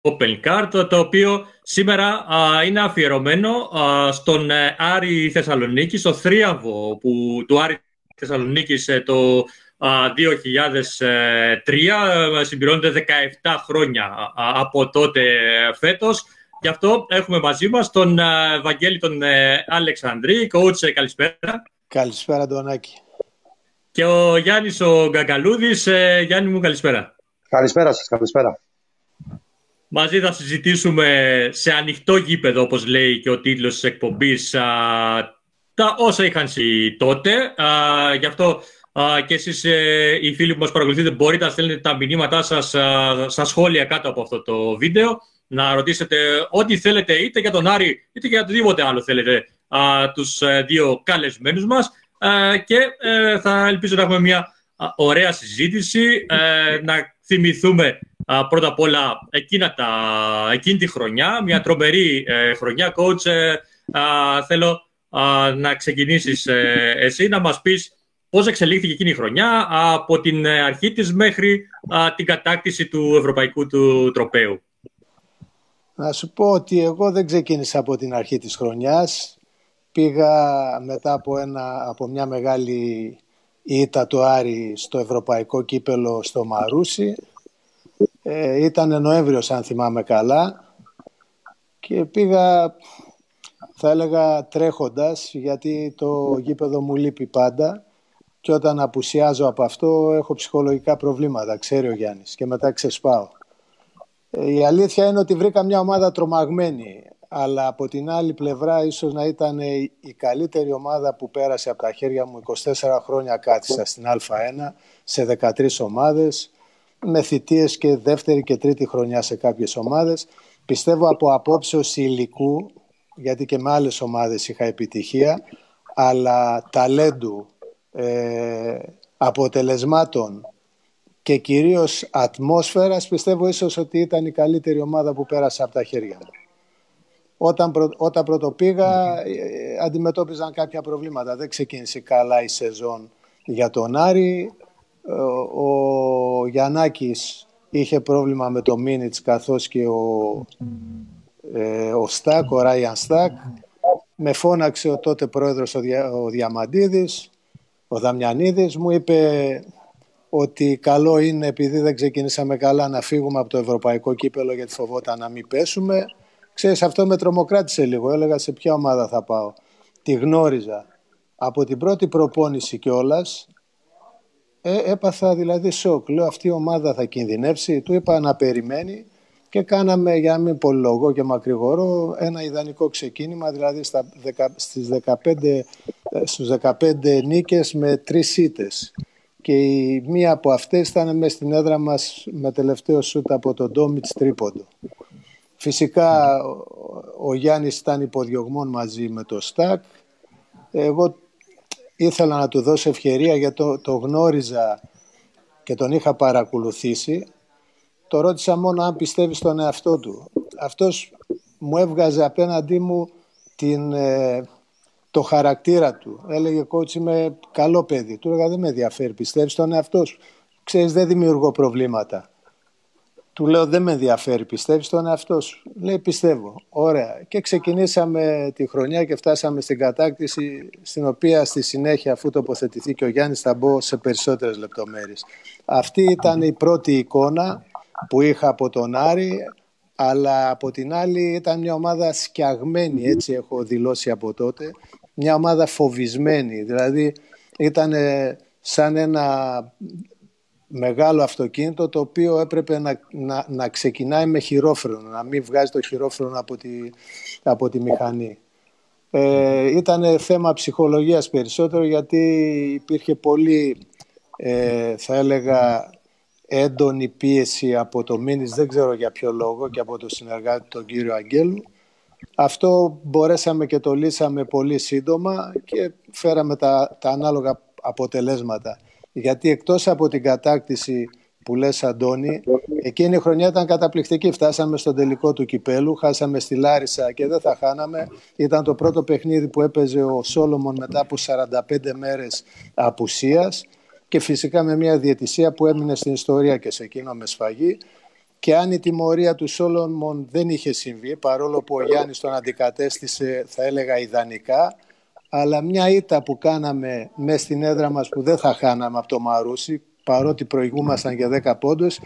Open Card, το οποίο σήμερα είναι αφιερωμένο στον ε, Άρη Θεσσαλονίκη, στο θρίαμβο που, του Άρη Θεσσαλονίκη ε, το 2003, συμπληρώνεται 17 χρόνια από τότε φέτος. Γι' αυτό έχουμε μαζί μας τον Βαγγέλη τον Αλεξανδρή. Coach, καλησπέρα. Καλησπέρα, Ντονάκη. Και ο Γιάννης ο Γκαγκαλούδης. Γιάννη μου, καλησπέρα. Καλησπέρα σας, καλησπέρα. Μαζί θα συζητήσουμε σε ανοιχτό γήπεδο, όπως λέει και ο τίτλος της εκπομπής, τα όσα είχαν συμβεί τότε. Γι' αυτό και εσείς ε, οι φίλοι που μας παρακολουθείτε μπορείτε να στέλνετε τα μηνύματά σας στα σχόλια κάτω από αυτό το βίντεο, να ρωτήσετε ό,τι θέλετε είτε για τον Άρη είτε για οτιδήποτε άλλο θέλετε τους ε, δύο καλεσμένους μας. Και ε, θα ελπίζω να έχουμε μια ωραία συζήτηση, να θυμηθούμε πρώτα απ' όλα εκείνα τα, εκείνη τη χρονιά, μια τρομερή ε, χρονιά. Coach, ε, θέλω να ξεκινήσεις ε, εσύ, να μας πεις πώς εξελίχθηκε εκείνη η χρονιά από την αρχή της μέχρι την κατάκτηση του ευρωπαϊκού του τροπέου. Να σου πω ότι εγώ δεν ξεκίνησα από την αρχή της χρονιάς. Πήγα μετά από, ένα, από μια μεγάλη ήττα του Άρη στο ευρωπαϊκό κύπελο στο Μαρούσι ε, ήταν Νοέμβριος αν θυμάμαι καλά. Και πήγα θα έλεγα τρέχοντας γιατί το γήπεδο μου λείπει πάντα. Και όταν απουσιάζω από αυτό έχω ψυχολογικά προβλήματα, ξέρει ο Γιάννης και μετά ξεσπάω. Ε, η αλήθεια είναι ότι βρήκα μια ομάδα τρομαγμένη αλλά από την άλλη πλευρά ίσως να ήταν η καλύτερη ομάδα που πέρασε από τα χέρια μου. 24 χρόνια κάθισα στην Α1 σε 13 ομάδες με θητείες και δεύτερη και τρίτη χρονιά σε κάποιες ομάδες. Πιστεύω από απόψεως υλικού, γιατί και με άλλες ομάδες είχα επιτυχία, αλλά ταλέντου, ε, αποτελεσμάτων και κυρίως ατμόσφαιρας, πιστεύω ίσως ότι ήταν η καλύτερη ομάδα που πέρασε από τα χέρια μου. Όταν, πρω, όταν πρώτο πήγα, ε, αντιμετώπιζαν κάποια προβλήματα. Δεν ξεκίνησε καλά η σεζόν για τον Άρη ο Γιαννάκης είχε πρόβλημα με το Μίνιτς καθώς και ο, ε, ο Στάκ, ο Ράιαν Στάκ. Με φώναξε ο τότε πρόεδρος ο, Δια, ο Διαμαντίδης, ο Δαμιανίδης, μου είπε ότι καλό είναι επειδή δεν ξεκινήσαμε καλά να φύγουμε από το ευρωπαϊκό κύπελο γιατί φοβόταν να μην πέσουμε. Ξέρεις, αυτό με τρομοκράτησε λίγο. Έλεγα σε ποια ομάδα θα πάω. Τη γνώριζα. Από την πρώτη προπόνηση κιόλας ε, έπαθα δηλαδή σοκ. Λέω αυτή η ομάδα θα κινδυνεύσει. Του είπα να περιμένει και κάναμε για να μην πολυλογώ και μακρηγορώ ένα ιδανικό ξεκίνημα δηλαδή στα, στις 15, ε, στους 15 νίκες με τρεις σίτες και η μία από αυτές ήταν μέσα στην έδρα μας με τελευταίο σούτ από τον Ντόμιτς Τρίποντο. Φυσικά ο Γιάννης ήταν υποδιωγμόν μαζί με το Στακ. Εγώ ήθελα να του δώσω ευκαιρία γιατί το, το γνώριζα και τον είχα παρακολουθήσει. Το ρώτησα μόνο αν πιστεύει στον εαυτό του. Αυτός μου έβγαζε απέναντί μου την, ε, το χαρακτήρα του. Έλεγε κότσι είμαι καλό παιδί. Του έλεγα δεν με ενδιαφέρει. Πιστεύεις στον εαυτό σου. Ξέρεις δεν δημιουργώ προβλήματα. Του λέω δεν με ενδιαφέρει, πιστεύεις στον εαυτό σου. Λέει πιστεύω. Ωραία. Και ξεκινήσαμε τη χρονιά και φτάσαμε στην κατάκτηση στην οποία στη συνέχεια αφού τοποθετηθεί και ο Γιάννης θα μπω σε περισσότερες λεπτομέρειες. Αυτή ήταν η πρώτη εικόνα που είχα από τον Άρη αλλά από την άλλη ήταν μια ομάδα σκιαγμένη, έτσι έχω δηλώσει από τότε, μια ομάδα φοβισμένη, δηλαδή ήταν σαν ένα μεγάλο αυτοκίνητο το οποίο έπρεπε να, να, να ξεκινάει με χειρόφρενο, να μην βγάζει το χειρόφρενο από τη, από τη μηχανή. Ε, ήταν θέμα ψυχολογίας περισσότερο γιατί υπήρχε πολύ, ε, θα έλεγα, έντονη πίεση από το Μίνις, δεν ξέρω για ποιο λόγο, και από το συνεργάτη τον κύριο Αγγέλου. Αυτό μπορέσαμε και το λύσαμε πολύ σύντομα και φέραμε τα, τα ανάλογα αποτελέσματα γιατί εκτός από την κατάκτηση που λες Αντώνη, εκείνη η χρονιά ήταν καταπληκτική. Φτάσαμε στον τελικό του κυπέλου, χάσαμε στη Λάρισα και δεν θα χάναμε. Ήταν το πρώτο παιχνίδι που έπαιζε ο Σόλομον μετά από 45 μέρες απουσίας και φυσικά με μια διαιτησία που έμεινε στην ιστορία και σε εκείνο με σφαγή. και αν η τιμωρία του Σόλομον δεν είχε συμβεί, παρόλο που ο Γιάννης τον αντικατέστησε θα έλεγα ιδανικά, αλλά μια ήττα που κάναμε μέσα στην έδρα μας που δεν θα χάναμε από το Μαρούσι, παρότι προηγούμασταν για 10 πόντους,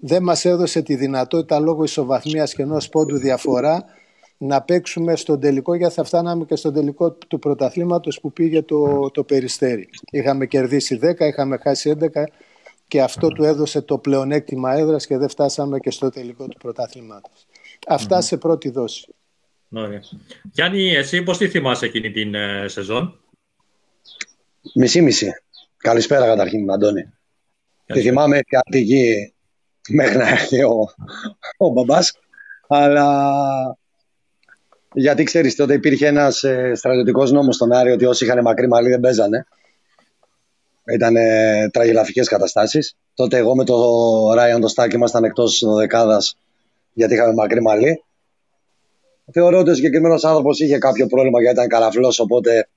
δεν μας έδωσε τη δυνατότητα λόγω ισοβαθμίας και ενός πόντου διαφορά να παίξουμε στον τελικό γιατί θα φτάναμε και στον τελικό του πρωταθλήματος που πήγε το, το Περιστέρι. Είχαμε κερδίσει 10, είχαμε χάσει 11 και αυτό του έδωσε το πλεονέκτημα έδρας και δεν φτάσαμε και στο τελικό του πρωταθλήματος. σε πρώτη δόση. Ωραία. Γιάννη, εσύ πώς τη θυμάσαι εκείνη την ε, σεζόν; Μισή-μισή. Καλησπέρα καταρχήν, Αντώνη. Τη θυμάμαι κάτι εκεί μέχρι να έρθει ο, ο μπαμπάς. Αλλά γιατί ξέρεις, τότε υπήρχε ένας ε, στρατιωτικός νόμος στον Άρη ότι όσοι είχαν μακρύ μαλλί δεν παίζανε. Ήταν ε, τραγελαφικές καταστάσεις. Τότε εγώ με το Ράιον το Στάκ ήμασταν εκτός δεκάδας γιατί είχαμε μακρύ μαλλί. Θεωρώ ότι ο συγκεκριμένος άνθρωπος είχε κάποιο πρόβλημα γιατί ήταν καραφλό. Οπότε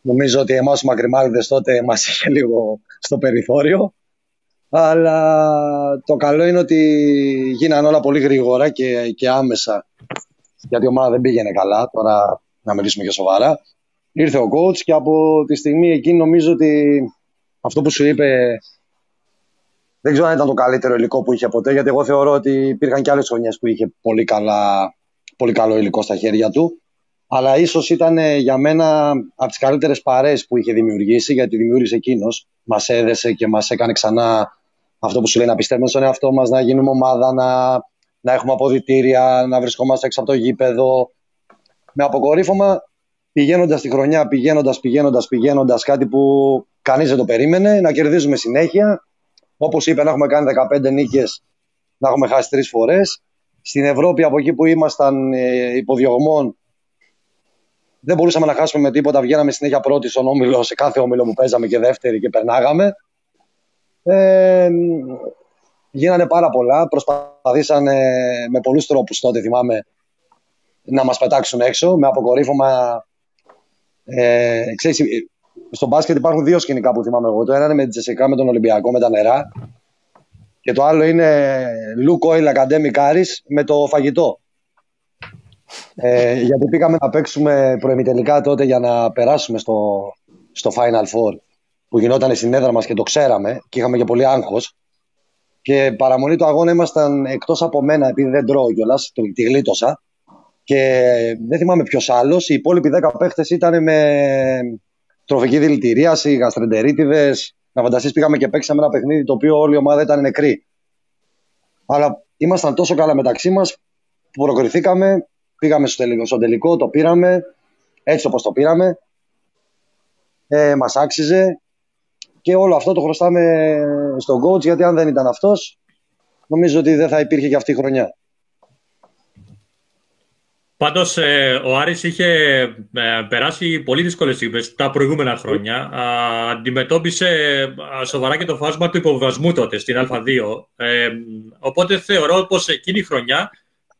νομίζω ότι εμάς οι μακριμάριδες τότε μας είχε λίγο στο περιθώριο. Αλλά το καλό είναι ότι γίνανε όλα πολύ γρήγορα και, και άμεσα. Γιατί η ομάδα δεν πήγαινε καλά. Τώρα να μιλήσουμε πιο σοβαρά. Ήρθε ο coach και από τη στιγμή εκείνη νομίζω ότι αυτό που σου είπε δεν ξέρω αν ήταν το καλύτερο υλικό που είχε ποτέ, γιατί εγώ θεωρώ ότι υπήρχαν και άλλες χρονιές που είχε πολύ, καλά, πολύ καλό υλικό στα χέρια του. Αλλά ίσως ήταν ε, για μένα από τις καλύτερες παρέ που είχε δημιουργήσει, γιατί δημιούργησε εκείνος. Μας έδεσε και μας έκανε ξανά αυτό που σου λέει να πιστεύουμε στον εαυτό μας, να γίνουμε ομάδα, να, να έχουμε αποδητήρια, να βρισκόμαστε έξω από το γήπεδο. Με αποκορύφωμα πηγαίνοντας τη χρονιά, πηγαίνοντας, πηγαίνοντας, πηγαίνοντας, κάτι που κανείς δεν το περίμενε, να κερδίζουμε συνέχεια. Όπως είπε, να έχουμε κάνει 15 νίκες, να έχουμε χάσει τρεις φορές. Στην Ευρώπη, από εκεί που ήμασταν ε, υποδιωγμών, δεν μπορούσαμε να χάσουμε με τίποτα. Βγαίναμε συνέχεια πρώτη στον όμιλο, σε κάθε όμιλο που παίζαμε και δεύτερη και περνάγαμε. Ε, γίνανε πάρα πολλά. Προσπαθήσανε με πολλούς τρόπους τότε, θυμάμαι, να μας πετάξουν έξω. Με αποκορύφωμα ε, ξέρεις, στο μπάσκετ υπάρχουν δύο σκηνικά που θυμάμαι εγώ. Το ένα είναι με Τζεσικά με τον Ολυμπιακό, με τα νερά. Και το άλλο είναι Luke Oil Academy Caris με το φαγητό. Ε, γιατί πήγαμε να παίξουμε προεμιτελικά τότε για να περάσουμε στο, στο Final Four που γινόταν στην έδρα μας και το ξέραμε και είχαμε και πολύ άγχος. Και παραμονή του αγώνα ήμασταν εκτός από μένα επειδή δεν τρώω κιόλας, τη γλίτωσα. Και δεν θυμάμαι ποιος άλλος. Οι υπόλοιποι 10 παίχτες ήταν με τροφική δηλητηρίαση, γαστρεντερίτιδες. Να φανταστείς, πήγαμε και παίξαμε ένα παιχνίδι το οποίο όλη η ομάδα ήταν νεκρή. Αλλά ήμασταν τόσο καλά μεταξύ μας που προκριθήκαμε, πήγαμε στο τελικό, στο τελικό το πήραμε έτσι όπως το πήραμε. Ε, μας άξιζε και όλο αυτό το χρωστάμε στον coach γιατί αν δεν ήταν αυτός, νομίζω ότι δεν θα υπήρχε και αυτή η χρονιά. Πάντως, ε, ο Άρης είχε ε, περάσει πολύ δύσκολες στιγμές τα προηγούμενα χρόνια. αντιμετώπισε σοβαρά και το φάσμα του υποβασμού τότε στην Α2. Ε, οπότε θεωρώ πως εκείνη η χρονιά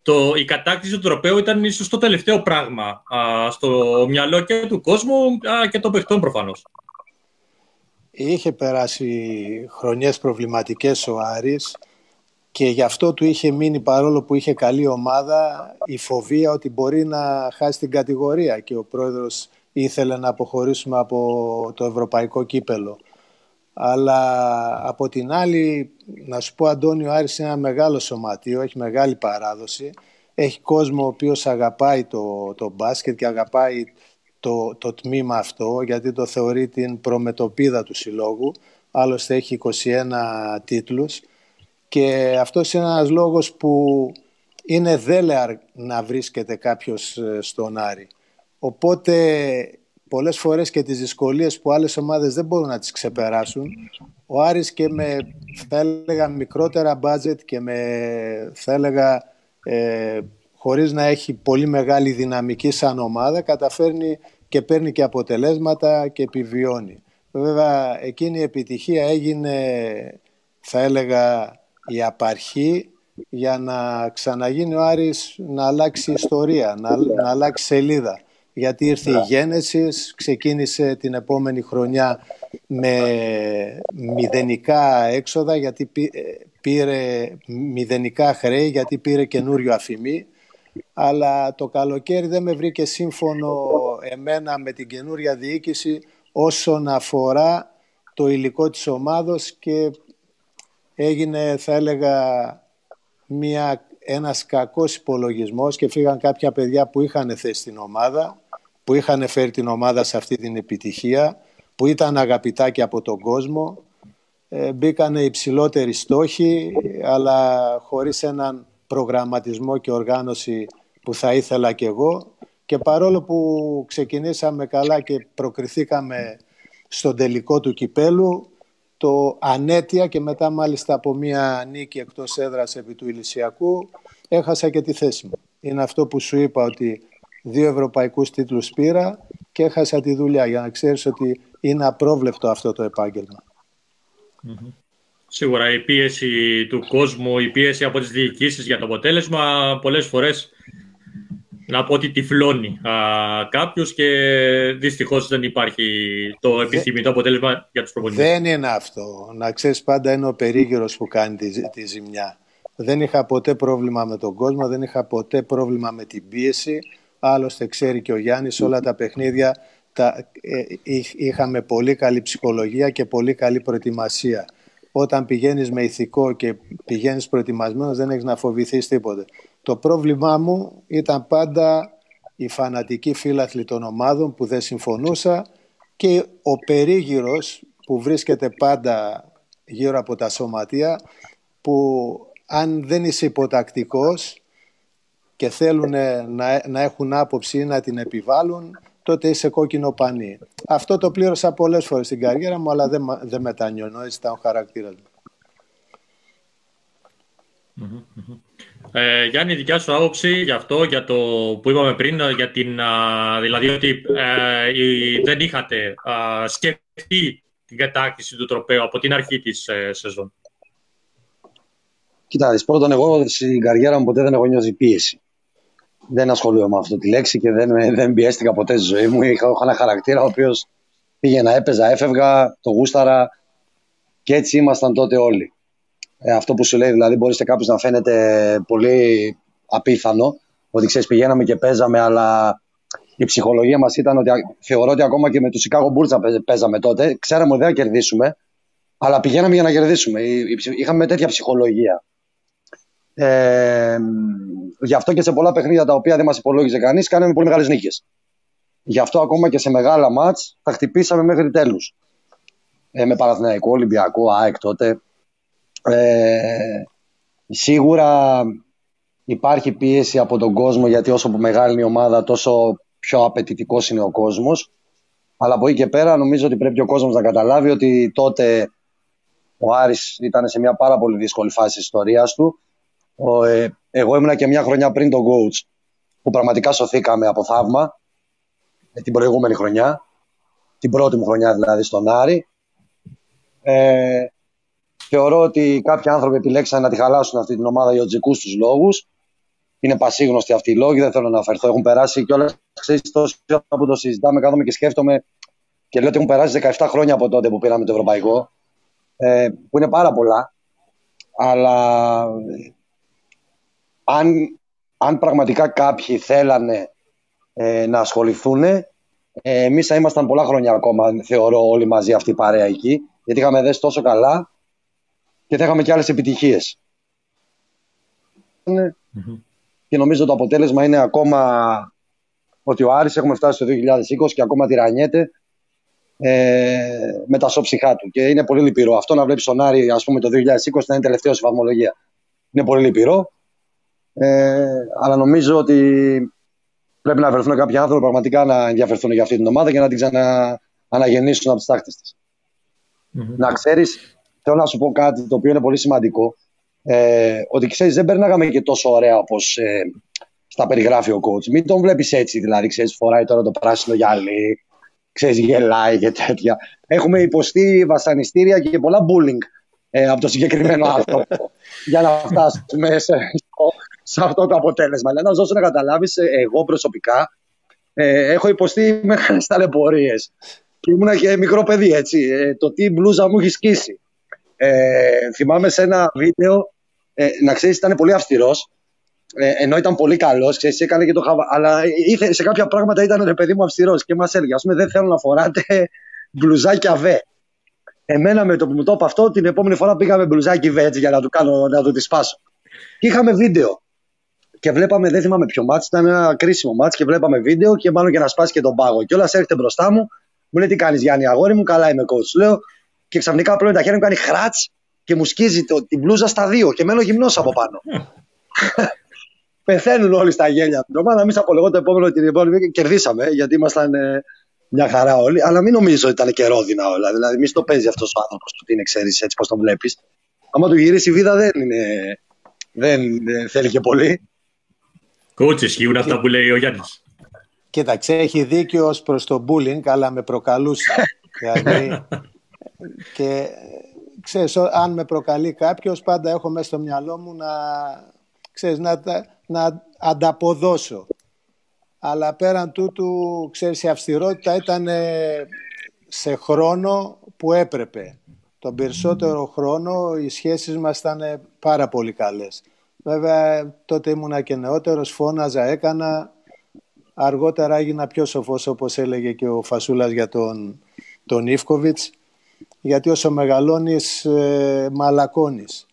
το, η κατάκτηση του τροπέου ήταν ίσως το τελευταίο πράγμα στο μυαλό και του κόσμου και των παιχτών προφανώς. Είχε περάσει χρονιές προβληματικές ο Άρης και γι' αυτό του είχε μείνει παρόλο που είχε καλή ομάδα η φοβία ότι μπορεί να χάσει την κατηγορία και ο πρόεδρος ήθελε να αποχωρήσουμε από το ευρωπαϊκό κύπελο. Αλλά από την άλλη, να σου πω Αντώνιο Άρης είναι ένα μεγάλο σωματείο, έχει μεγάλη παράδοση. Έχει κόσμο ο οποίος αγαπάει το, το μπάσκετ και αγαπάει το, το τμήμα αυτό γιατί το θεωρεί την προμετωπίδα του συλλόγου. Άλλωστε έχει 21 τίτλους και αυτός είναι ένας λόγος που είναι δέλεαρ να βρίσκεται κάποιος ε, στον Άρη. Οπότε πολλές φορές και τις δυσκολίες που άλλες ομάδες δεν μπορούν να τις ξεπεράσουν, ο Άρης και με θα έλεγα μικρότερα budget και με θα έλεγα ε, χωρίς να έχει πολύ μεγάλη δυναμική σαν ομάδα καταφέρνει και παίρνει και αποτελέσματα και επιβιώνει. Βέβαια εκείνη η επιτυχία έγινε θα έλεγα η απαρχή για να ξαναγίνει ο Άρης να αλλάξει ιστορία, να, να αλλάξει σελίδα. Γιατί ήρθε η γένεσης, ξεκίνησε την επόμενη χρονιά με μηδενικά έξοδα γιατί πήρε μηδενικά χρέη γιατί πήρε καινούριο αφημί αλλά το καλοκαίρι δεν με βρήκε σύμφωνο εμένα με την καινούρια διοίκηση όσον αφορά το υλικό της ομάδος και έγινε θα έλεγα μια, ένας κακός υπολογισμός και φύγαν κάποια παιδιά που είχαν θέση στην ομάδα, που είχαν φέρει την ομάδα σε αυτή την επιτυχία, που ήταν αγαπητά και από τον κόσμο. Ε, μπήκανε υψηλότεροι στόχοι, αλλά χωρίς έναν προγραμματισμό και οργάνωση που θα ήθελα κι εγώ. Και παρόλο που ξεκινήσαμε καλά και προκριθήκαμε στον τελικό του κυπέλου, το ανέτεια και μετά μάλιστα από μια νίκη εκτός έδρας επί του Ηλυσιακού έχασα και τη θέση μου. Είναι αυτό που σου είπα ότι δύο ευρωπαϊκούς τίτλους πήρα και έχασα τη δουλειά για να ξέρεις ότι είναι απρόβλεπτο αυτό το επαγγελμα Σίγουρα η πίεση του κόσμου, η πίεση από τις διοικήσεις για το αποτέλεσμα πολλές φορές να πω ότι τυφλώνει α, κάποιους και δυστυχώς δεν υπάρχει το επιθυμητό αποτέλεσμα για τους προπονητές. Δεν είναι αυτό. Να ξέρεις πάντα είναι ο περίγυρος που κάνει τη, τη ζημιά. Δεν είχα ποτέ πρόβλημα με τον κόσμο, δεν είχα ποτέ πρόβλημα με την πίεση. Άλλωστε ξέρει και ο Γιάννης όλα τα παιχνίδια τα, ε, είχαμε πολύ καλή ψυχολογία και πολύ καλή προετοιμασία. Όταν πηγαίνεις με ηθικό και πηγαίνεις προετοιμασμένος δεν έχεις να φοβηθείς τίποτε. Το πρόβλημά μου ήταν πάντα οι φανατικοί φύλαθλοι των ομάδων που δεν συμφωνούσα και ο περίγυρος που βρίσκεται πάντα γύρω από τα σωματεία που αν δεν είσαι υποτακτικός και θέλουν να, να έχουν άποψη ή να την επιβάλλουν τότε είσαι κόκκινο πανί. Αυτό το πλήρωσα πολλές φορές στην καριέρα μου αλλά δεν, δεν μετανιώνω, έτσι ήταν ο χαρακτήρας μου. Ε, Γιάννη, δικιά σου άποψη για αυτό, για το που είπαμε πριν, για την, δηλαδή ότι ε, δεν είχατε σκεφτεί την κατάκτηση του τροπέου από την αρχή της ε, σεζόν; Κοιτάξτε, πρώτον, εγώ στην καριέρα μου ποτέ δεν έχω νιώσει πίεση. Δεν ασχολούμαι με αυτή τη λέξη και δεν, δεν πιέστηκα ποτέ στη ζωή μου. Είχα, είχα ένα χαρακτήρα ο οποίος πήγαινα, έπαιζα, έφευγα, το γούσταρα και έτσι ήμασταν τότε όλοι ε, αυτό που σου λέει, δηλαδή μπορεί σε κάποιου να φαίνεται πολύ απίθανο, ότι ξέρεις, πηγαίναμε και παίζαμε, αλλά η ψυχολογία μας ήταν ότι θεωρώ ότι ακόμα και με τους Chicago Bulls παίζαμε τότε, ξέραμε ότι δεν θα κερδίσουμε, αλλά πηγαίναμε για να κερδίσουμε. Είχαμε τέτοια ψυχολογία. Ε, γι' αυτό και σε πολλά παιχνίδια τα οποία δεν μας υπολόγιζε κανείς, κάναμε πολύ μεγάλες νίκες. Γι' αυτό ακόμα και σε μεγάλα μάτς τα χτυπήσαμε μέχρι τέλους. Ε, με Παναθηναϊκό, Ολυμπιακό, ΑΕΚ τότε. Ε, σίγουρα υπάρχει πίεση από τον κόσμο γιατί όσο μεγάλη είναι η ομάδα τόσο πιο απαιτητικός είναι ο κόσμος. Αλλά από εκεί και πέρα νομίζω ότι πρέπει ο κόσμος να καταλάβει ότι τότε ο Άρης ήταν σε μια πάρα πολύ δύσκολη φάση της ιστορίας του. Ο, ε, εγώ ήμουνα και μια χρονιά πριν τον coach που πραγματικά σωθήκαμε από θαύμα ε, την προηγούμενη χρονιά. Την πρώτη μου χρονιά δηλαδή στον Άρη. Ε, Θεωρώ ότι κάποιοι άνθρωποι επιλέξαν να τη χαλάσουν αυτή την ομάδα για του τους λόγους. Είναι πασίγνωστοι αυτοί οι λόγοι, δεν θέλω να αναφερθώ. Έχουν περάσει κιόλας, ξέρεις, τόσο που το συζητάμε, κάθομαι και σκέφτομαι και λέω ότι έχουν περάσει 17 χρόνια από τότε που πήραμε το Ευρωπαϊκό, ε, που είναι πάρα πολλά. Αλλά αν, αν πραγματικά κάποιοι θέλανε ε, να ασχοληθούν, ε, εμείς θα ήμασταν πολλά χρόνια ακόμα, θεωρώ, όλοι μαζί αυτή η παρέα εκεί. Γιατί είχαμε δέσει τόσο καλά και θα είχαμε και άλλες επιτυχίες. Και νομίζω το αποτέλεσμα είναι ακόμα ότι ο Άρης έχουμε φτάσει στο 2020 και ακόμα τυραννιέται ε, με τα σώψυχά του. Και είναι πολύ λυπηρό. Αυτό να βλέπεις τον Άρη ας πούμε, το 2020 να είναι τελευταίο στη βαθμολογία. Είναι πολύ λυπηρό. Ε, αλλά νομίζω ότι πρέπει να βρεθούν κάποιοι άνθρωποι πραγματικά να ενδιαφερθούν για αυτή την ομάδα και να την ξανααναγεννήσουν από τις τάχτες της. Να ξέρεις, θέλω να σου πω κάτι το οποίο είναι πολύ σημαντικό. Ε, ότι ξέρεις, δεν περνάγαμε και τόσο ωραία όπως ε, στα περιγράφει ο coach. Μην τον βλέπεις έτσι, δηλαδή, ξέρεις, φοράει τώρα το πράσινο γυαλί, ξέρεις, γελάει και τέτοια. Έχουμε υποστεί βασανιστήρια και πολλά bullying ε, από το συγκεκριμένο άνθρωπο για να φτάσουμε σε, σε αυτό το αποτέλεσμα. Δηλαδή, να δώσω να καταλάβεις, ε, εγώ προσωπικά ε, έχω υποστεί μεγάλες ταλαιπωρίες. Και ήμουν και μικρό παιδί, έτσι. Ε, το τι μπλούζα μου έχει σκίσει Ε, θυμάμαι σε ένα βίντεο, ε, να ξέρεις, ήταν πολύ αυστηρός. Ε, ενώ ήταν πολύ καλός, ξέρεις, έκανε και το χαβα. Αλλά είχε, σε κάποια πράγματα ήταν ρε παιδί μου αυστηρός και μας έλεγε: Α πούμε, δεν θέλω να φοράτε μπλουζάκια βε. Εμένα με το που μου το είπε αυτό, την επόμενη φορά πήγαμε μπλουζάκι βε έτσι για να του, κάνω, να του τη σπάσω. Και είχαμε βίντεο. Και βλέπαμε, δεν θυμάμαι ποιο μάτσο, ήταν ένα κρίσιμο μάτσο και βλέπαμε βίντεο και μάλλον για να σπάσει και τον πάγο. Και όλα έρχεται μπροστά μου, μου λέει τι κάνεις Γιάννη, αγόρι μου, καλά είμαι coach. Λέω και ξαφνικά πλέον τα χέρια μου κάνει χράτς και μου σκίζει το, την μπλούζα στα δύο και μένω γυμνός από πάνω. Πεθαίνουν όλοι στα γέλια του. Ομάδα, εμεί από το επόμενο την επόμενη και κερδίσαμε γιατί ήμασταν ε, μια χαρά όλοι. Αλλά μην νομίζω ότι ήταν και ρόδινα όλα. Δηλαδή, μη το παίζει αυτός ο άνθρωπος που την ξέρεις έτσι πώς τον βλέπεις. Άμα του γυρίσει η βίδα δεν, είναι, δεν ε, θέλει και πολύ. Κότσε, ισχύουν αυτά που λέει ο Γιάννης. Κοίταξε, έχει δίκιο ως προς το bullying, αλλά με προκαλούσε. δηλαδή, και ξέρεις, αν με προκαλεί κάποιος, πάντα έχω μέσα στο μυαλό μου να, ξέρεις, να, να ανταποδώσω. Αλλά πέραν τούτου, ξέρεις, η αυστηρότητα ήταν σε χρόνο που έπρεπε. Τον περισσότερο χρόνο οι σχέσεις μας ήταν πάρα πολύ καλές. Βέβαια, τότε ήμουνα και νεότερος, φώναζα, έκανα. Αργότερα έγινα πιο σοφός, όπως έλεγε και ο Φασούλας για τον, τον Ιφκοβιτς γιατί όσο μεγαλώνεις ε, μαλακώνεις.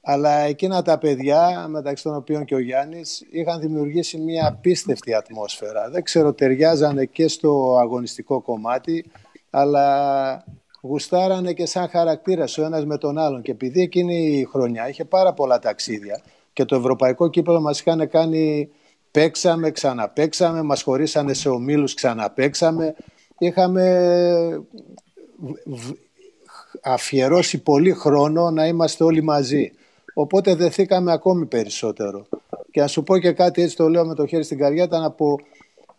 Αλλά εκείνα τα παιδιά, μεταξύ των οποίων και ο Γιάννης, είχαν δημιουργήσει μια απίστευτη ατμόσφαιρα. Δεν ξέρω, ταιριάζανε και στο αγωνιστικό κομμάτι, αλλά γουστάρανε και σαν χαρακτήρα ο ένας με τον άλλον. Και επειδή εκείνη η χρονιά είχε πάρα πολλά ταξίδια και το ευρωπαϊκό κύπελο μας είχαν κάνει παίξαμε, ξαναπαίξαμε, μας χωρίσανε σε ομίλους, ξαναπαίξαμε. Είχαμε αφιερώσει πολύ χρόνο να είμαστε όλοι μαζί. Οπότε δεθήκαμε ακόμη περισσότερο. Και να σου πω και κάτι έτσι το λέω με το χέρι στην καρδιά ήταν από,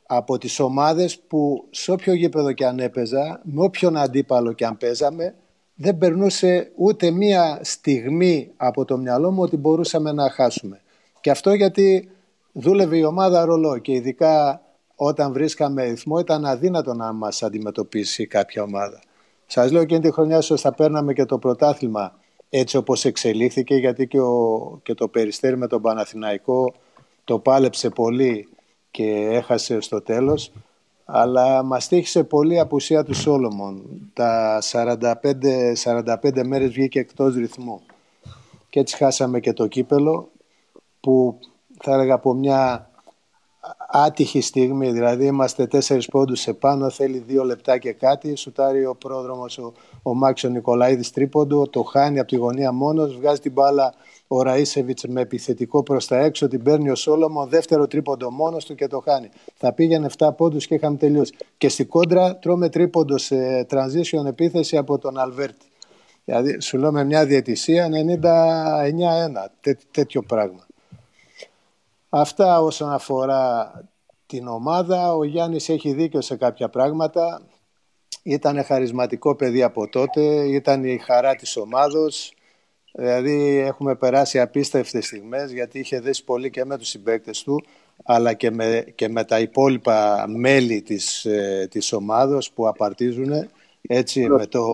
από τις ομάδες που σε όποιο γήπεδο και αν έπαιζα, με όποιον αντίπαλο και αν παίζαμε, δεν περνούσε ούτε μία στιγμή από το μυαλό μου ότι μπορούσαμε να χάσουμε. Και αυτό γιατί δούλευε η ομάδα ρολό και ειδικά όταν βρίσκαμε ρυθμό ήταν αδύνατο να μας αντιμετωπίσει κάποια ομάδα. Σας λέω εκείνη τη χρονιά ίσως θα παίρναμε και το πρωτάθλημα έτσι όπως εξελίχθηκε γιατί και, ο, και το Περιστέρι με τον Παναθηναϊκό το πάλεψε πολύ και έχασε στο τέλος αλλά μας τύχησε πολύ απουσία του Σόλομον. Τα 45, 45 μέρες βγήκε εκτός ρυθμού. Και έτσι χάσαμε και το κύπελο που θα έλεγα από μια άτυχη στιγμή, δηλαδή είμαστε τέσσερις πόντους σε πάνω, θέλει δύο λεπτά και κάτι, σουτάρει ο πρόδρομος ο, ο Μάξο Νικολαίδης τρίποντο, το χάνει από τη γωνία μόνος, βγάζει την μπάλα ο Ραΐσεβιτς με επιθετικό προς τα έξω, την παίρνει ο Σόλομο, δεύτερο τρίποντο μόνος του και το χάνει. Θα πήγαινε 7 πόντους και είχαμε τελειώσει. Και στην κόντρα τρώμε τρίποντο σε transition επίθεση από τον Αλβέρτη. Δηλαδή σου λέω με μια διαιτησία 99-1, τέ, τέτοιο πράγμα. Αυτά όσον αφορά την ομάδα. Ο Γιάννης έχει δίκιο σε κάποια πράγματα. Ήταν χαρισματικό παιδί από τότε, ήταν η χαρά της ομάδος. Δηλαδή έχουμε περάσει απίστευτες στιγμές γιατί είχε δέσει πολύ και με τους συμπαίκτες του αλλά και με, και με τα υπόλοιπα μέλη της, ε, της ομάδος που απαρτίζουν έτσι με το,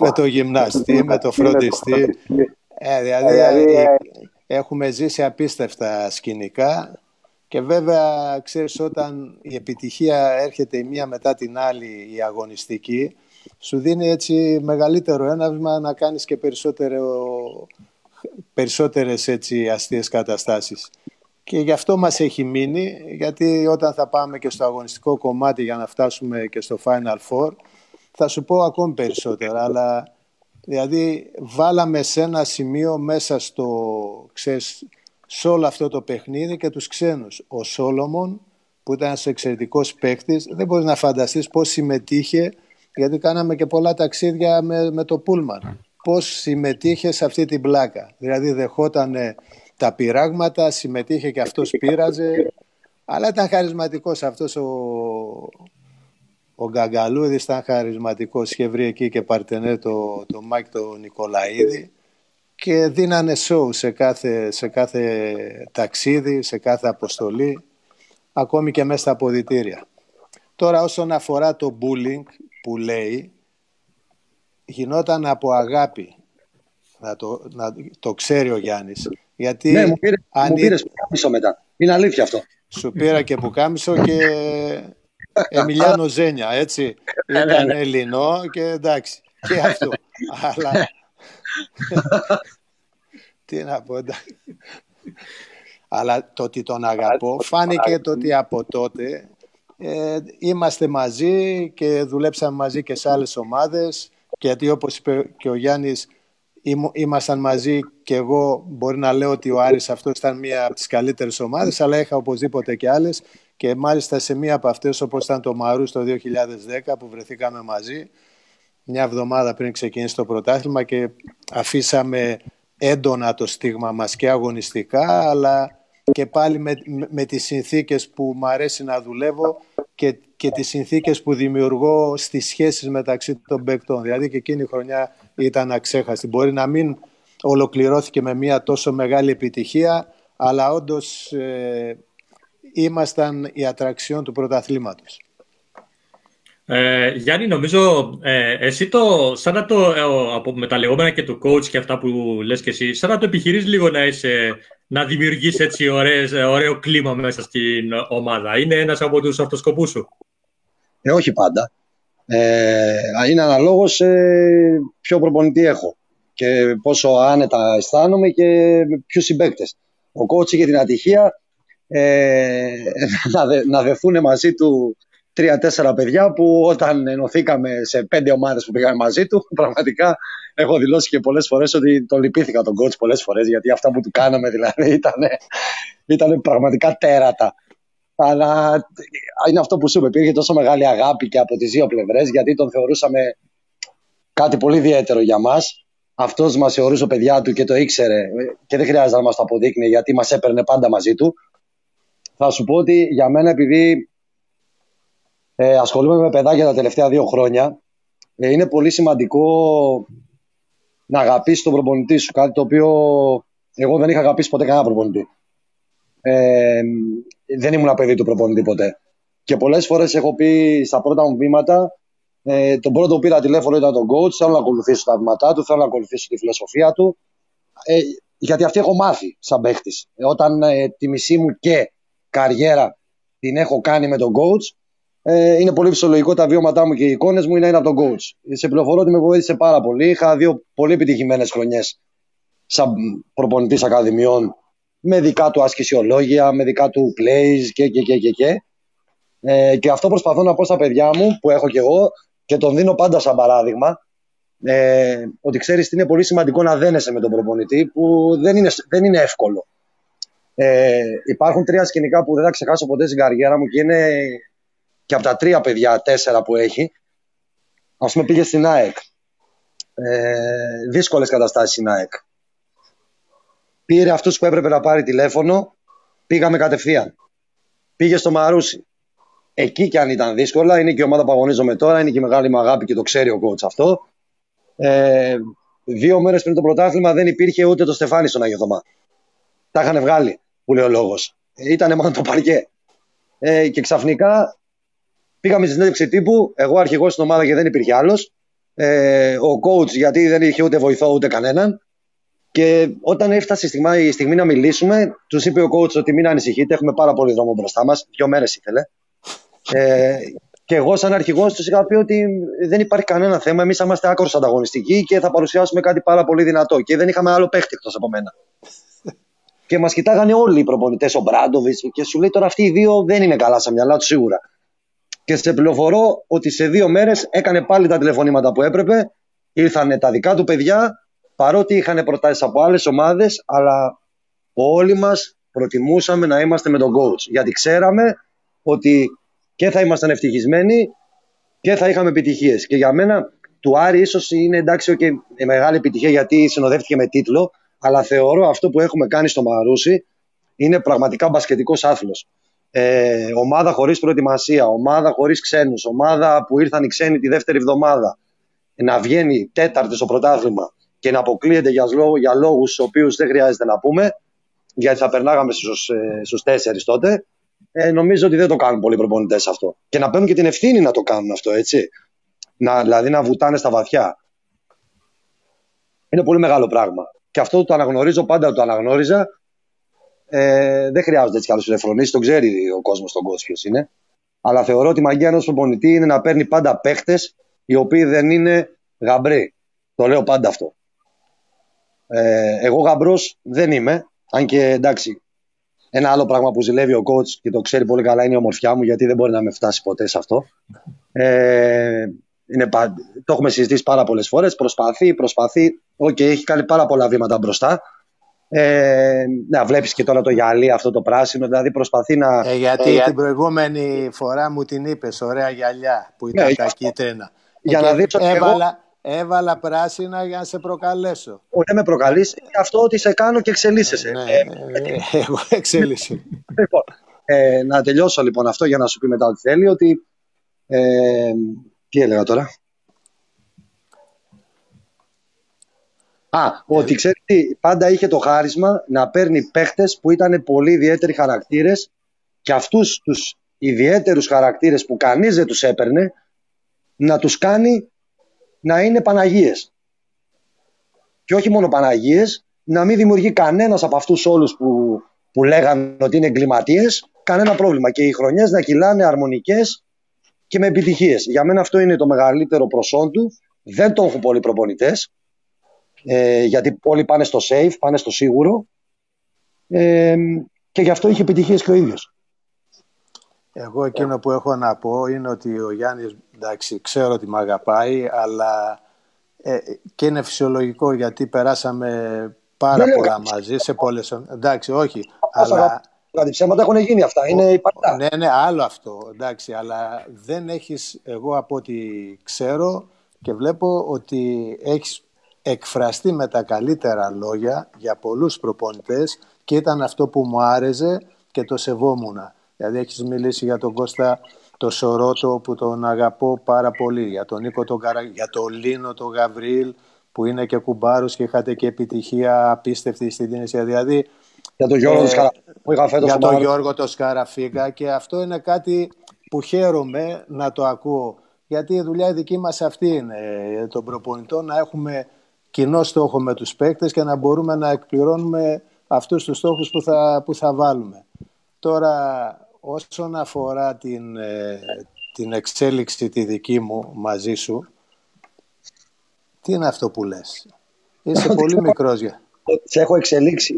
με το γυμναστή, με το φροντιστή. Ε, δηλαδή, δηλαδή ε, Έχουμε ζήσει απίστευτα σκηνικά και βέβαια ξέρεις όταν η επιτυχία έρχεται η μία μετά την άλλη η αγωνιστική σου δίνει έτσι μεγαλύτερο έναυσμα να κάνεις και περισσότερο, περισσότερες έτσι αστείες καταστάσεις. Και γι' αυτό μας έχει μείνει, γιατί όταν θα πάμε και στο αγωνιστικό κομμάτι για να φτάσουμε και στο Final Four, θα σου πω ακόμη περισσότερα, αλλά Δηλαδή βάλαμε σε ένα σημείο μέσα στο, ξέρεις, σε όλο αυτό το παιχνίδι και τους ξένους. Ο Σόλομον που ήταν ένας εξαιρετικός παίκτης, δεν μπορείς να φανταστείς πώς συμμετείχε, γιατί κάναμε και πολλά ταξίδια με, με το Πούλμαν. Πώς συμμετείχε σε αυτή την πλάκα. Δηλαδή δεχόταν τα πειράγματα, συμμετείχε και αυτός πείραζε, αλλά ήταν χαρισματικός αυτός ο, ο Γκαγκαλούδης ήταν χαρισματικός, είχε βρει εκεί και παρτενέρ το, το Μάικ το Νικολαίδη και δίνανε σόου σε κάθε, σε κάθε ταξίδι, σε κάθε αποστολή, ακόμη και μέσα στα αποδυτήρια. Τώρα όσον αφορά το bullying που λέει, γινόταν από αγάπη. Να το, να το ξέρει ο Γιάννης. Γιατί ναι, μου πήρε, αν μου πήρες μετά. Είναι αλήθεια αυτό. Σου πήρα και πουκάμισο και Εμιλιάνο Ζένια, έτσι. Ήταν ναι, ναι. Ελληνό και εντάξει. Και αυτό. Αλλά... Τι να πω, Αλλά το ότι τον αγαπώ φάνηκε το ότι από τότε ε, είμαστε μαζί και δουλέψαμε μαζί και σε άλλες ομάδες γιατί όπως είπε και ο Γιάννης ήμασταν μαζί και εγώ μπορεί να λέω ότι ο Άρης αυτός ήταν μία από τις καλύτερες ομάδες αλλά είχα οπωσδήποτε και άλλες και μάλιστα σε μία από αυτές όπως ήταν το Μαρούς το 2010 που βρεθήκαμε μαζί μια εβδομάδα πριν ξεκινήσει το πρωτάθλημα και αφήσαμε έντονα το στίγμα μας και αγωνιστικά αλλά και πάλι με, με τις συνθήκες που μου αρέσει να δουλεύω και, και τις συνθήκες που δημιουργώ στις σχέσεις μεταξύ των παικτών. Δηλαδή και εκείνη η χρονιά ήταν αξέχαστη. Μπορεί να μην ολοκληρώθηκε με μια τόσο μεγάλη επιτυχία, αλλά όντως ε, ήμασταν η ατραξιόν του πρωταθλήματος. Ε, Γιάννη, νομίζω ε, εσύ το, σαν να το, ε, από, με τα λεγόμενα και του coach και αυτά που λες και εσύ, σαν να το επιχειρείς λίγο να, είσαι, να δημιουργείς έτσι ωραίες, ωραίο κλίμα μέσα στην ομάδα. Είναι ένας από τους αυτοσκοπούς σου; Ε, όχι πάντα. Ε, είναι αναλόγως ε, ποιο προπονητή έχω και πόσο άνετα αισθάνομαι και με ποιους συμπαίκτες. Ο coach είχε την ατυχία ε, να, δε, να δεθούν μαζί του τρία-τέσσερα παιδιά που όταν ενωθήκαμε σε πέντε ομάδες που πήγαμε μαζί του, πραγματικά έχω δηλώσει και πολλές φορές ότι τον λυπήθηκα τον coach πολλές φορές γιατί αυτά που του κάναμε δηλαδή ήταν, ήταν πραγματικά τέρατα. Αλλά είναι αυτό που σου είπε, υπήρχε τόσο μεγάλη αγάπη και από τις δύο πλευρές γιατί τον θεωρούσαμε κάτι πολύ ιδιαίτερο για μας. Αυτός μας θεωρούσε παιδιά του και το ήξερε και δεν χρειάζεται να μας το αποδείκνει γιατί μας έπαιρνε πάντα μαζί του. Θα σου πω ότι για μένα, επειδή ε, ασχολούμαι με παιδάκια τα τελευταία δύο χρόνια. Ε, είναι πολύ σημαντικό να αγαπήσεις τον προπονητή σου. Κάτι το οποίο εγώ δεν είχα αγαπήσει ποτέ κανένα προπονητή. Ε, δεν ήμουν παιδί του προπονητή ποτέ. Και πολλές φορές έχω πει στα πρώτα μου βήματα, ε, τον πρώτο που πήρα τηλέφωνο ήταν τον coach. Θέλω να ακολουθήσω τα βήματά του, θέλω να ακολουθήσω τη φιλοσοφία του. Ε, γιατί αυτή έχω μάθει σαν παίχτη. Ε, όταν ε, τη μισή μου και καριέρα την έχω κάνει με τον coach, ε, είναι πολύ φυσιολογικό τα βιώματά μου και οι εικόνες μου είναι ένα από τον coach. Σε πληροφορώ ότι με βοήθησε πάρα πολύ. Είχα δύο πολύ επιτυχημένες χρονιές σαν προπονητής ακαδημιών με δικά του ασκησιολόγια, με δικά του plays και και και και. και. Ε, και αυτό προσπαθώ να πω στα παιδιά μου που έχω και εγώ και τον δίνω πάντα σαν παράδειγμα. Ε, ότι ξέρεις ότι είναι πολύ σημαντικό να δένεσαι με τον προπονητή που δεν είναι, δεν είναι εύκολο. Ε, υπάρχουν τρία σκηνικά που δεν θα ξεχάσω ποτέ στην καριέρα μου και είναι και από τα τρία παιδιά, τέσσερα που έχει, ας πούμε πήγε στην ΑΕΚ. Ε, Δύσκολες καταστάσεις στην ΑΕΚ. Πήρε αυτούς που έπρεπε να πάρει τηλέφωνο, πήγαμε κατευθείαν. Πήγε στο Μαρούσι. Εκεί κι αν ήταν δύσκολα, είναι και η ομάδα που αγωνίζομαι τώρα, είναι και η μεγάλη μου αγάπη και το ξέρει ο coach αυτό. Ε, δύο μέρες πριν το πρωτάθλημα δεν υπήρχε ούτε το Στεφάνι στον Αγιο Θωμά. Τα είχαν βγάλει, που λέει ο λόγος. Ε, ήταν μόνο το παρκέ. Ε, και ξαφνικά Πήγαμε στη συνέντευξη τύπου, εγώ αρχηγός στην ομάδα και δεν υπήρχε άλλος. Ε, ο coach γιατί δεν είχε ούτε βοηθό ούτε κανέναν. Και όταν έφτασε η στιγμή, η στιγμή να μιλήσουμε, τους είπε ο coach ότι μην ανησυχείτε, έχουμε πάρα πολύ δρόμο μπροστά μας. Δύο μέρες ήθελε. Ε, και εγώ, σαν αρχηγός, τους είχα πει ότι δεν υπάρχει κανένα θέμα. Εμείς είμαστε άκρος ανταγωνιστικοί και θα παρουσιάσουμε κάτι πάρα πολύ δυνατό. Και δεν είχαμε άλλο παίχτη εκτός από μένα. Και μας κοιτάγανε όλοι οι προπονητές, ο Μπράντοβιτς, και σου λέει τώρα αυτοί οι δύο δεν είναι καλά στα μυαλά τους σίγουρα και σε πληροφορώ ότι σε δύο μέρες έκανε πάλι τα τηλεφωνήματα που έπρεπε. Ήρθαν τα δικά του παιδιά, παρότι είχαν προτάσεις από άλλες ομάδες, αλλά όλοι μας προτιμούσαμε να είμαστε με τον coach. Γιατί ξέραμε ότι και θα ήμασταν ευτυχισμένοι και θα είχαμε επιτυχίες. Και για μένα του Άρη ίσως είναι εντάξει και okay, μεγάλη επιτυχία γιατί συνοδεύτηκε με τίτλο, αλλά θεωρώ αυτό που έχουμε κάνει στο Μαρούσι είναι πραγματικά μπασκετικός άθλος ε, ομάδα χωρίς προετοιμασία, ομάδα χωρίς ξένους, ομάδα που ήρθαν οι ξένοι τη δεύτερη εβδομάδα να βγαίνει τέταρτη στο πρωτάθλημα και να αποκλείεται για, λόγου, για λόγους στους οποίους δεν χρειάζεται να πούμε γιατί θα περνάγαμε στους, ε, στους τέσσερις τότε ε, νομίζω ότι δεν το κάνουν πολλοί προπονητές αυτό. Και να παίρνουν και την ευθύνη να το κάνουν αυτό, έτσι. Να, δηλαδή να βουτάνε στα βαθιά. Είναι πολύ μεγάλο πράγμα. Και αυτό το αναγνωρίζω, πάντα το αναγνώριζα. Ε, δεν χρειάζεται έτσι κι άλλου τον ξέρει ο κόσμος τον κόσμο ποιος είναι. Αλλά θεωρώ ότι η μαγεία ενός προπονητή είναι να παίρνει πάντα παίχτες οι οποίοι δεν είναι γαμπροί. Το λέω πάντα αυτό. Ε, εγώ γαμπρός δεν είμαι. Αν και εντάξει, ένα άλλο πράγμα που ζηλεύει ο coach και το ξέρει πολύ καλά είναι η ομορφιά μου, γιατί δεν μπορεί να με φτάσει ποτέ σε αυτό. Ε, είναι, το έχουμε συζητήσει πάρα πολλές φορές. Προσπαθεί, προσπαθεί. OK, okay, έχει κάνει πάρα πολλά βήματα μπροστά. Ε, να βλέπεις και τώρα το γυαλί αυτό το πράσινο, δηλαδή προσπαθεί να. Ε, γιατί ε, την προηγούμενη φορά μου την είπες, ωραία γυαλιά που ήταν ναι, τα κίτρινα. Για να δείξω έβαλα, έβαλα πράσινα για να σε προκαλέσω. Όχι, με προκαλείς. αυτό ότι σε κάνω και εξελίσσεσαι. Ναι, ε, ε, εγώ εξέλισσα. λοιπόν, ε, να τελειώσω λοιπόν αυτό για να σου πει μετά ό,τι θέλει. Ότι, ε, τι έλεγα τώρα; Α, ότι ξέρεις τι, πάντα είχε το χάρισμα να παίρνει παίχτες που ήταν πολύ ιδιαίτεροι χαρακτήρες και αυτούς τους ιδιαίτερους χαρακτήρες που κανείς δεν τους έπαιρνε να τους κάνει να είναι Παναγίες. Και όχι μόνο Παναγίες, να μην δημιουργεί κανένας από αυτούς όλους που, που λέγανε ότι είναι εγκληματίες, κανένα πρόβλημα. Και οι χρονιές να κυλάνε αρμονικές και με επιτυχίες. Για μένα αυτό είναι το μεγαλύτερο προσόν του. Δεν το έχουν πολλοί προπονητές, ε, γιατί όλοι πάνε στο safe, πάνε στο σίγουρο. Ε, και γι' αυτό είχε επιτυχίες και ο ίδιος. Εγώ εκείνο που έχω να πω είναι ότι ο Γιάννης, εντάξει, ξέρω ότι με αγαπάει, αλλά ε, και είναι φυσιολογικό γιατί περάσαμε πάρα πολλά μαζί σε πολλές... Εντάξει, όχι, αλλά... Δηλαδή ψέματα έχουν γίνει αυτά, είναι υπαρκτά. Ναι, ναι, άλλο αυτό, εντάξει, αλλά δεν έχεις, εγώ από ό,τι ξέρω και βλέπω ότι έχεις εκφραστεί με τα καλύτερα λόγια για πολλούς προπονητές και ήταν αυτό που μου άρεσε και το σεβόμουνα. Δηλαδή έχεις μιλήσει για τον Κώστα το Σορότο που τον αγαπώ πάρα πολύ, για τον Νίκο τον Καρα... για τον Λίνο τον Γαβρίλ που είναι και κουμπάρος και είχατε και επιτυχία απίστευτη στην Τινησία. Δηλαδή, για τον Γιώργο ε, που είχα Για τον Γιώργο το Σκαραφίγα και αυτό είναι κάτι που χαίρομαι να το ακούω. Γιατί η δουλειά η δική μας αυτή είναι, ε, των προπονητών, να έχουμε κοινό στόχο με τους παίκτες και να μπορούμε να εκπληρώνουμε αυτούς τους στόχους που θα, που θα βάλουμε. Τώρα όσον αφορά την, ε, την εξέλιξη τη δική μου μαζί σου, τι είναι αυτό που λες; Είσαι πολύ μικρός για... Σε έχω εξελίξει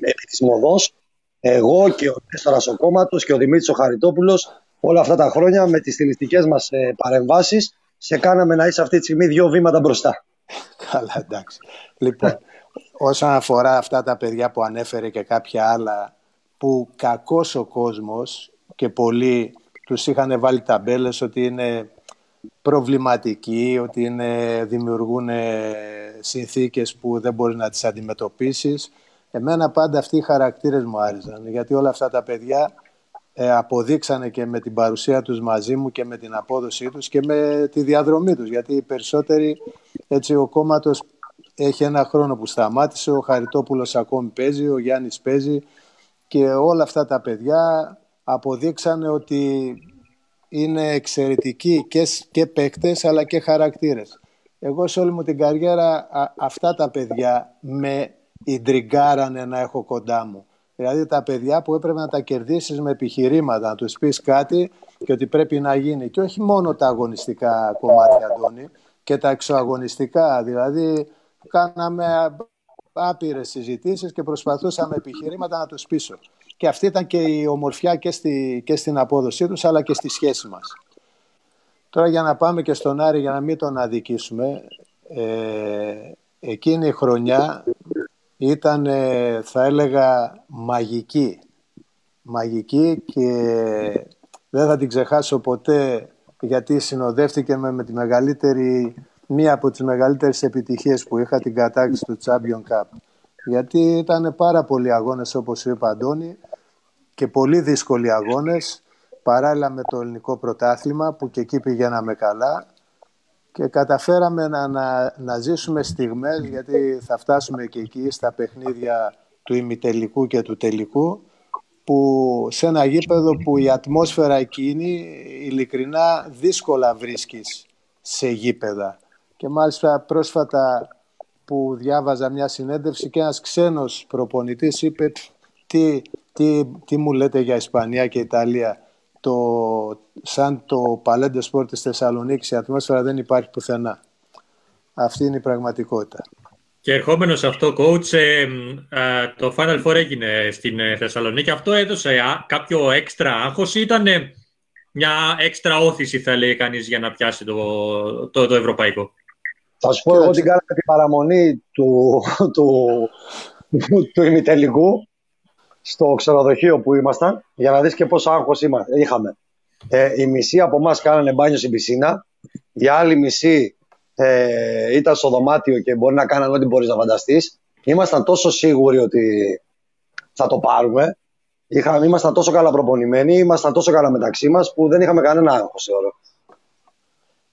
επί της μοδός, εγώ και ο Νέστορας ο Κόμματος και ο Δημήτρης ο Χαριτόπουλος όλα αυτά τα χρόνια με τις στιλιστικές μας ε, παρεμβάσεις σε κάναμε να είσαι αυτή τη στιγμή δύο βήματα μπροστά. Καλά, εντάξει. Λοιπόν, όσον αφορά αυτά τα παιδιά που ανέφερε και κάποια άλλα που κακός ο κόσμος και πολλοί τους είχαν βάλει ταμπέλες ότι είναι προβληματικοί, ότι είναι, δημιουργούν συνθήκες που δεν μπορεί να τις αντιμετωπίσεις. Εμένα πάντα αυτοί οι χαρακτήρες μου άρεσαν, γιατί όλα αυτά τα παιδιά ε, αποδείξανε και με την παρουσία τους μαζί μου και με την απόδοσή τους και με τη διαδρομή τους, γιατί οι περισσότεροι, έτσι ο κόμματος έχει ένα χρόνο που σταμάτησε, ο Χαριτόπουλος ακόμη παίζει, ο Γιάννης παίζει, και όλα αυτά τα παιδιά αποδείξανε ότι είναι εξαιρετικοί και, και παίκτες αλλά και χαρακτήρες. Εγώ σε όλη μου την καριέρα αυτά τα παιδιά με ιντριγκάρανε να έχω κοντά μου. Δηλαδή τα παιδιά που έπρεπε να τα κερδίσεις με επιχειρήματα, να τους πεις κάτι και ότι πρέπει να γίνει. Και όχι μόνο τα αγωνιστικά κομμάτια, Αντώνη, και τα εξωαγωνιστικά. Δηλαδή κάναμε άπειρες συζητήσεις και προσπαθούσαμε επιχειρήματα να τους πείσω. Και αυτή ήταν και η ομορφιά και, στη, και στην απόδοσή τους, αλλά και στη σχέση μας. Τώρα για να πάμε και στον Άρη για να μην τον αδικήσουμε, ε, εκείνη η χρονιά ήταν θα έλεγα μαγική. Μαγική και δεν θα την ξεχάσω ποτέ γιατί συνοδεύτηκε με, με τη μεγαλύτερη μία από τις μεγαλύτερες επιτυχίες που είχα την κατάκτηση του Champion Cup. Γιατί ήταν πάρα πολλοί αγώνες όπως είπα Αντώνη και πολύ δύσκολοι αγώνες παράλληλα με το ελληνικό πρωτάθλημα που και εκεί πηγαίναμε καλά και καταφέραμε να, να, να ζήσουμε στιγμές γιατί θα φτάσουμε και εκεί στα παιχνίδια του ημιτελικού και του τελικού που σε ένα γήπεδο που η ατμόσφαιρα εκείνη ειλικρινά δύσκολα βρίσκεις σε γήπεδα. Και μάλιστα πρόσφατα που διάβαζα μια συνέντευξη και ένας ξένος προπονητής είπε τι, τι, τι μου λέτε για Ισπανία και Ιταλία; Το, σαν το Παλέντε Σπορ της Θεσσαλονίκης η ατμόσφαιρα δεν υπάρχει πουθενά. Αυτή είναι η πραγματικότητα. Και ερχόμενος σε αυτό, coach, ε, ε, το Final Four έγινε στην ε, Θεσσαλονίκη. Αυτό έδωσε κάποιο έξτρα άγχος ή ήταν μια έξτρα όθηση, θα λέει κανείς, για να πιάσει το, το, το ευρωπαϊκό; Θα σου πω εγώ την κάναμε την παραμονή του, του, του, του ημιτελικού στο ξενοδοχείο που ήμασταν για να δεις και πόσο άγχος είχαμε. Ε, η μισή από εμάς κάνανε μπάνιο στην πισίνα, η άλλη μισή ε, ήταν στο δωμάτιο και μπορεί να κάνανε ό,τι μπορείς να φανταστείς. Ήμασταν τόσο σίγουροι ότι θα το πάρουμε. Είχα, ήμασταν τόσο καλά προπονημένοι, ήμασταν τόσο καλά μεταξύ μας που δεν είχαμε κανένα άγχος, θεωρώ.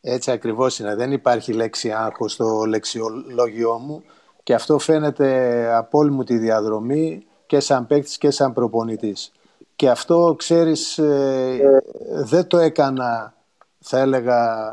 Έτσι ακριβώς είναι. Δεν υπάρχει λέξη άγχος στο λεξιολόγιο μου και αυτό φαίνεται από όλη μου τη διαδρομή και σαν παίκτης και σαν προπονητής. Και αυτό, ξέρεις, ε, δεν το έκανα, θα έλεγα,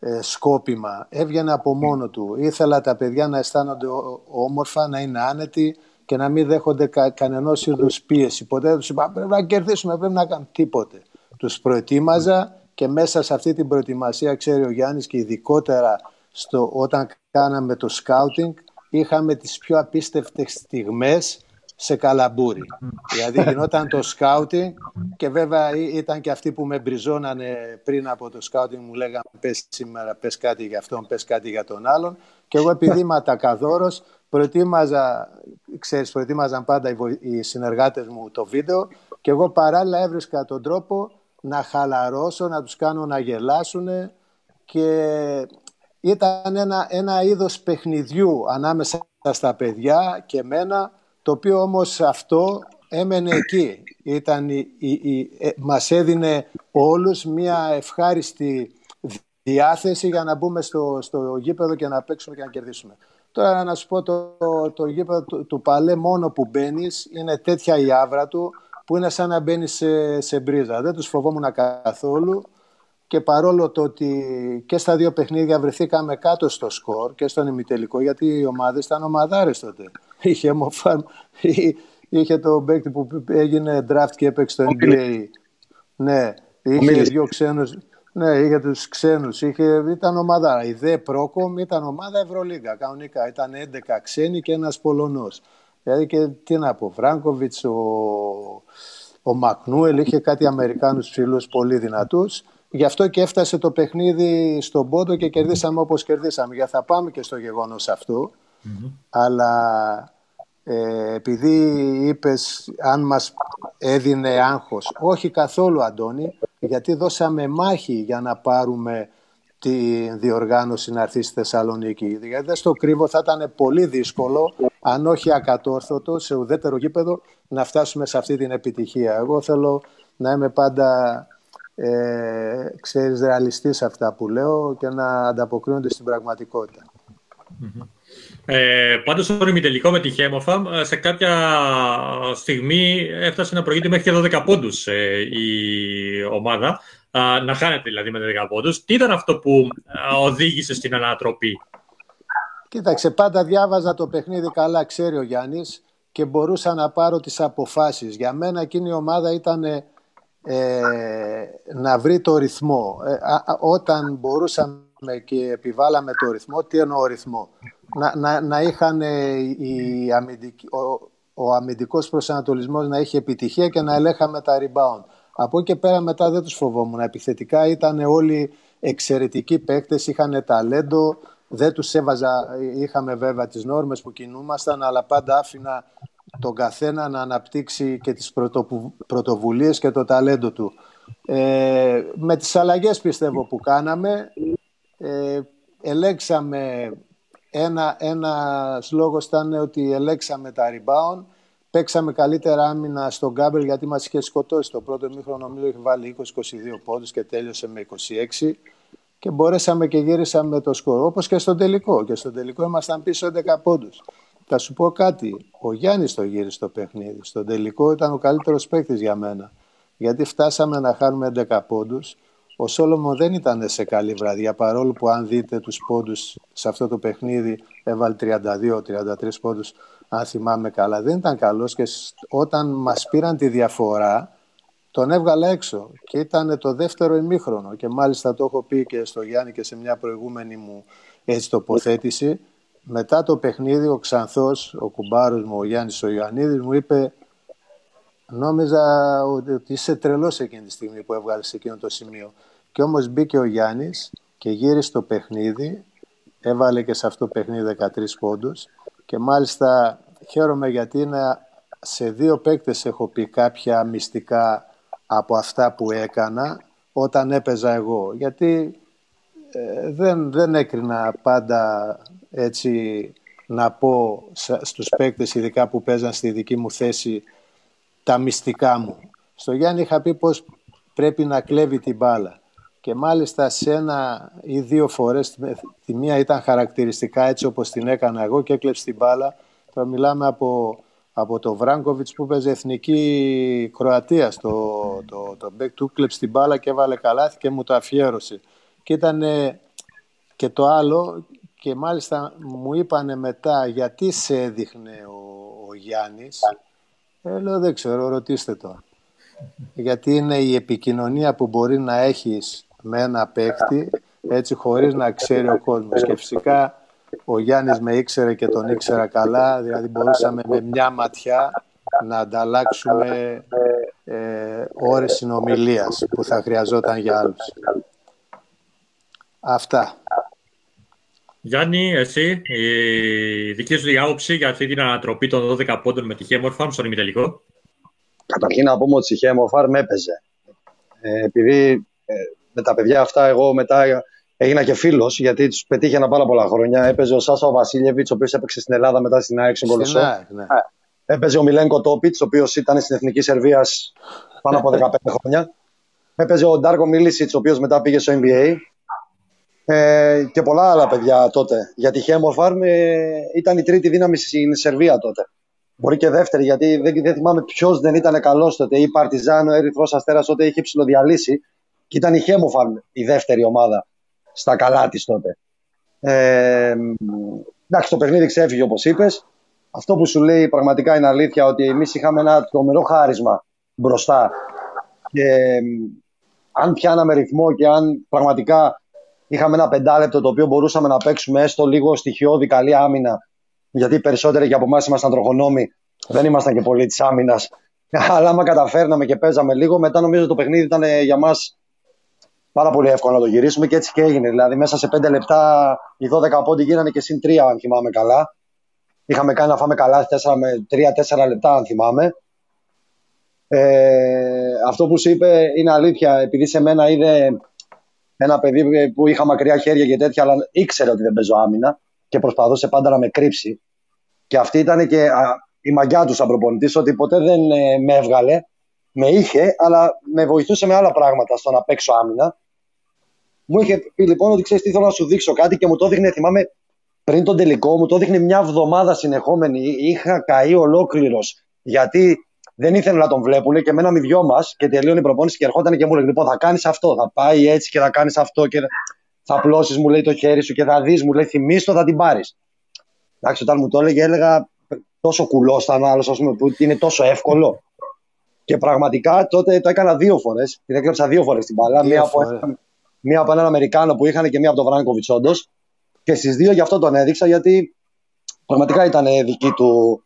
ε, σκόπιμα. Έβγαινε από μόνο του. Ήθελα τα παιδιά να αισθάνονται όμορφα, να είναι άνετοι και να μην δέχονται κα, κανένα είδους πίεση. Ποτέ δεν τους είπα πρέπει να κερδίσουμε, πρέπει να κάνουμε τίποτε. Τους προετοίμαζα και μέσα σε αυτή την προετοιμασία, ξέρει ο Γιάννης και ειδικότερα στο, όταν κάναμε το σκάουτινγκ, είχαμε τις πιο απίστευτες στιγμές σε καλαμπούρι. Δηλαδή γινόταν το σκάουτινγκ και βέβαια ήταν και αυτοί που με μπριζώνανε πριν από το σκάουτινγκ μου λέγανε πες σήμερα, πες κάτι για αυτόν, πες κάτι για τον άλλον και εγώ επειδή είμαι ατακαδόρος προετοίμαζα, ξέρεις, προετοίμαζαν πάντα οι συνεργάτες μου το βίντεο και εγώ παράλληλα έβρισκα τον τρόπο να χαλαρώσω, να τους κάνω να γελάσουν και ήταν ένα, ένα είδος παιχνιδιού ανάμεσα στα παιδιά και μένα το οποίο όμως αυτό έμενε εκεί. Ήταν η, η, ε, μας έδινε όλους μια ευχάριστη διάθεση για να μπούμε στο, στο γήπεδο και να παίξουμε και να κερδίσουμε. Τώρα να σου πω το, το, γήπεδο του, του Παλέ μόνο που μπαίνεις είναι τέτοια η άβρα του που είναι σαν να μπαίνεις σε, σε μπρίζα. Δεν τους φοβόμουν καθόλου και παρόλο το ότι και στα δύο παιχνίδια βρεθήκαμε κάτω στο σκορ και στον ημιτελικό γιατί οι ομάδες ήταν ομαδάρες τότε. Είχε Μοφάν, είχε το παίκτη που έγινε draft και έπαιξε στο NBA. Ναι, είχε δύο ξένους. Ναι, είχε τους ξένους, είχε, ήταν ομάδα. Η ΔΕ Πρόκομ ήταν ομάδα Ευρωλίγκα, κανονικά. Ήταν 11 ξένοι και ένας Πολωνός. Δηλαδή και τι να πω, Φράγκοβιτς, ο, ο Μακνούελ, είχε κάτι Αμερικάνους φίλους πολύ δυνατούς. Γι' αυτό και έφτασε το παιχνίδι στον πόντο και κερδίσαμε όπως κερδίσαμε. Για θα πάμε και στο γεγονός Αλλά ε, επειδή είπες αν μας έδινε άγχος. Όχι καθόλου Αντώνη, γιατί δώσαμε μάχη για να πάρουμε τη διοργάνωση να έρθει στη Θεσσαλονίκη. Δηλαδή δεν στο κρύβω θα ήταν πολύ δύσκολο, αν όχι ακατόρθωτο, σε ουδέτερο γήπεδο, να φτάσουμε σε αυτή την επιτυχία. Εγώ θέλω να είμαι πάντα ε, ξέρεις, ρεαλιστής αυτά που λέω και να ανταποκρίνονται στην πραγματικότητα. Ε, Πάντως, στο ημιτελικό με τη Χέμοφαμ, ε, σε κάποια στιγμή έφτασε να προηγείται μέχρι και 12 πόντους ε, η ομάδα. να χάνεται δηλαδή με 12 πόντους. Τι ήταν αυτό που οδήγησε στην ανατροπή, Κοίταξε, πάντα διάβαζα το παιχνίδι καλά, ξέρει ο Γιάννης και μπορούσα να πάρω τις αποφάσεις. Για μένα εκείνη η ομάδα ήταν ε, να βρει το ρυθμό. Ε, όταν μπορούσαμε και επιβάλαμε το ρυθμό, τι εννοώ ρυθμό; Να, να, να είχαν οι ο, ο αμυντικός προσανατολισμός να έχει επιτυχία και να ελέγχαμε τα rebound. Από εκεί και πέρα μετά δεν τους φοβόμουν. Επιθετικά ήταν όλοι εξαιρετικοί παίκτες, είχαν ταλέντο, δεν τους έβαζα, είχαμε βέβαια τις νόρμες που κινούμασταν, αλλά πάντα άφηνα τον καθένα να αναπτύξει και τις πρωτοβουλίες και το ταλέντο του. Ε, με τις αλλαγές πιστεύω που κάναμε, ε, ελέγξαμε ένα, ένας λόγος ήταν ότι ελέξαμε τα rebound, παίξαμε καλύτερα άμυνα στον Γκάμπελ γιατί μας είχε σκοτώσει. Το πρώτο μήχρονο νομίζω είχε βάλει 20-22 πόντους και τέλειωσε με 26 και μπορέσαμε και γύρισαμε το σκορ. Όπως και στον τελικό. Και στον τελικό ήμασταν πίσω 10 πόντους. Θα σου πω κάτι. Ο Γιάννης το γύρισε το παιχνίδι. Στον τελικό ήταν ο καλύτερος παίκτης για μένα. Γιατί φτάσαμε να χάνουμε 11 πόντους. Ο Σόλομον δεν ήταν σε καλή βραδιά, παρόλο που αν δείτε τους πόντους σε αυτό το παιχνίδι έβαλε 32-33 πόντους, αν θυμάμαι καλά. Δεν ήταν καλός και όταν μας πήραν τη διαφορά, τον έβγαλα έξω και ήταν το δεύτερο ημίχρονο και μάλιστα το έχω πει και στο Γιάννη και σε μια προηγούμενη μου έτσι τοποθέτηση. Μετά το παιχνίδι ο Ξανθός, ο κουμπάρος μου, ο Γιάννης ο Ιωαννίδης μου είπε νόμιζα ότι είσαι τρελός εκείνη τη στιγμή που έβγαλες σε εκείνο το σημείο. Και όμως μπήκε ο Γιάννης και γύρισε το παιχνίδι, έβαλε και σε αυτό το παιχνίδι 13 πόντους και μάλιστα χαίρομαι γιατί είναι σε δύο παίκτες έχω πει κάποια μυστικά από αυτά που έκανα όταν έπαιζα εγώ. Γιατί ε, δεν, δεν έκρινα πάντα έτσι να πω στους παίκτες ειδικά που παίζαν στη δική μου θέση τα μυστικά μου. Στο Γιάννη είχα πει πως πρέπει να κλέβει την μπάλα. Και μάλιστα σε ένα ή δύο φορές, τη μία ήταν χαρακτηριστικά έτσι όπως την έκανα εγώ και έκλεψε την μπάλα. Τώρα μιλάμε από από το Βράγκοβιτς που παίζει εθνική Κροατία στο το, το μπέκ του κλέψει την μπάλα και έβαλε καλάθι και μου το αφιέρωσε και ήταν και το άλλο και μάλιστα μου είπανε μετά γιατί σε έδειχνε ο, ο Γιάννης ε, λέω δεν ξέρω ρωτήστε το γιατί είναι η επικοινωνία που μπορεί να έχεις με ένα παίκτη έτσι χωρίς να ξέρει ο κόσμος και φυσικά ο Γιάννης με ήξερε και τον ήξερα καλά, δηλαδή μπορούσαμε με μια ματιά να ανταλλάξουμε ε, ώρες συνομιλίας που θα χρειαζόταν για άλλους. Αυτά. Γιάννη, εσύ, η δική σου διάποψη για αυτή την ανατροπή των 12 πόντων με τη Χέμορφαρ στον ημιτελικό. Καταρχήν να πούμε ότι η Χέμορφαρ με έπαιζε. Ε, επειδή ε, με τα παιδιά αυτά εγώ μετά Έγινα και φίλος γιατί τους πετύχαινα πάρα πολλά χρόνια. Έπαιζε ο Σάσα Βασίλεβιτ, ο οποίος έπαιξε στην Ελλάδα μετά στην ΑΕΚ στην Κολοσσό. Ναι. Έπαιζε ο Μιλένκο Τόπιτς, ο οποίος ήταν στην εθνική Σερβίας πάνω από 15 χρόνια. Έπαιζε ο Ντάρκο Μίλισιτ, ο οποίος μετά πήγε στο NBA. Ε, και πολλά άλλα παιδιά τότε. Γιατί η Χέμορφαρμ ε, ήταν η τρίτη δύναμη στην Σερβία τότε. Μπορεί και δεύτερη, γιατί δεν, δεν θυμάμαι ποιος δεν ήταν καλός τότε. Η Παρτιζάνο, ο Ερυθρός Αστέρας τότε είχε ψηλοδιαλύσει. Και ήταν η Χέμοφαρμ η δεύτερη ομάδα στα καλά της τότε. Ε, εντάξει, το παιχνίδι ξέφυγε όπως είπες. Αυτό που σου λέει πραγματικά είναι αλήθεια ότι εμείς είχαμε ένα τρομερό χάρισμα μπροστά. Και αν πιάναμε ρυθμό και αν πραγματικά είχαμε ένα πεντάλεπτο το οποίο μπορούσαμε να παίξουμε έστω λίγο στοιχειώδη καλή άμυνα, γιατί οι περισσότεροι και από εμάς ήμασταν τροχονόμοι, δεν ήμασταν και πολύ της άμυνας. Αλλά άμα καταφέρναμε και παίζαμε λίγο, μετά νομίζω το παιχνίδι ήταν για μας πάρα πολύ εύκολο να το γυρίσουμε και έτσι και έγινε. Δηλαδή, μέσα σε 5 λεπτά οι 12 πόντι γίνανε και συν 3, αν θυμάμαι καλά. Είχαμε κάνει να φάμε καλά 4 με 3-4 λεπτά, αν θυμάμαι. Ε, αυτό που σου είπε είναι αλήθεια, επειδή σε μένα είδε ένα παιδί που είχα μακριά χέρια και τέτοια, αλλά ήξερε ότι δεν παίζω άμυνα και προσπαθούσε πάντα να με κρύψει. Και αυτή ήταν και η μαγιά τους σαν προπονητής, ότι ποτέ δεν ε, με έβγαλε. Με είχε, αλλά με βοηθούσε με άλλα πράγματα στο να παίξω άμυνα. Μου είχε πει λοιπόν ότι ξέρεις τι θέλω να σου δείξω κάτι και μου το έδειχνε, θυμάμαι πριν τον τελικό, μου το έδειχνε μια εβδομάδα συνεχόμενη. Είχα καεί ολόκληρος γιατί δεν ήθελε να τον βλέπουν και μέναμε δυο μας και τελείωνε η προπόνηση και ερχόταν και μου λέει: Λοιπόν, θα κάνεις αυτό, θα πάει έτσι και θα κάνεις αυτό και θα πλώσει, μου λέει το χέρι σου και θα δεις, μου λέει θυμίστο, θα την πάρεις. Εντάξει, όταν μου το έλεγε, έλεγα τόσο κουλός ήταν άλλος, ας πούμε, που είναι τόσο εύκολο. Και πραγματικά τότε το έκανα δύο φορές. Την έκλεψα δύο φορές την μπάλα. Μία από, μία από έναν Αμερικάνο που είχαν και μία από τον Βράγκοβιτς, όντως. Και στις δύο γι' αυτό τον έδειξα, γιατί πραγματικά ήταν δική του,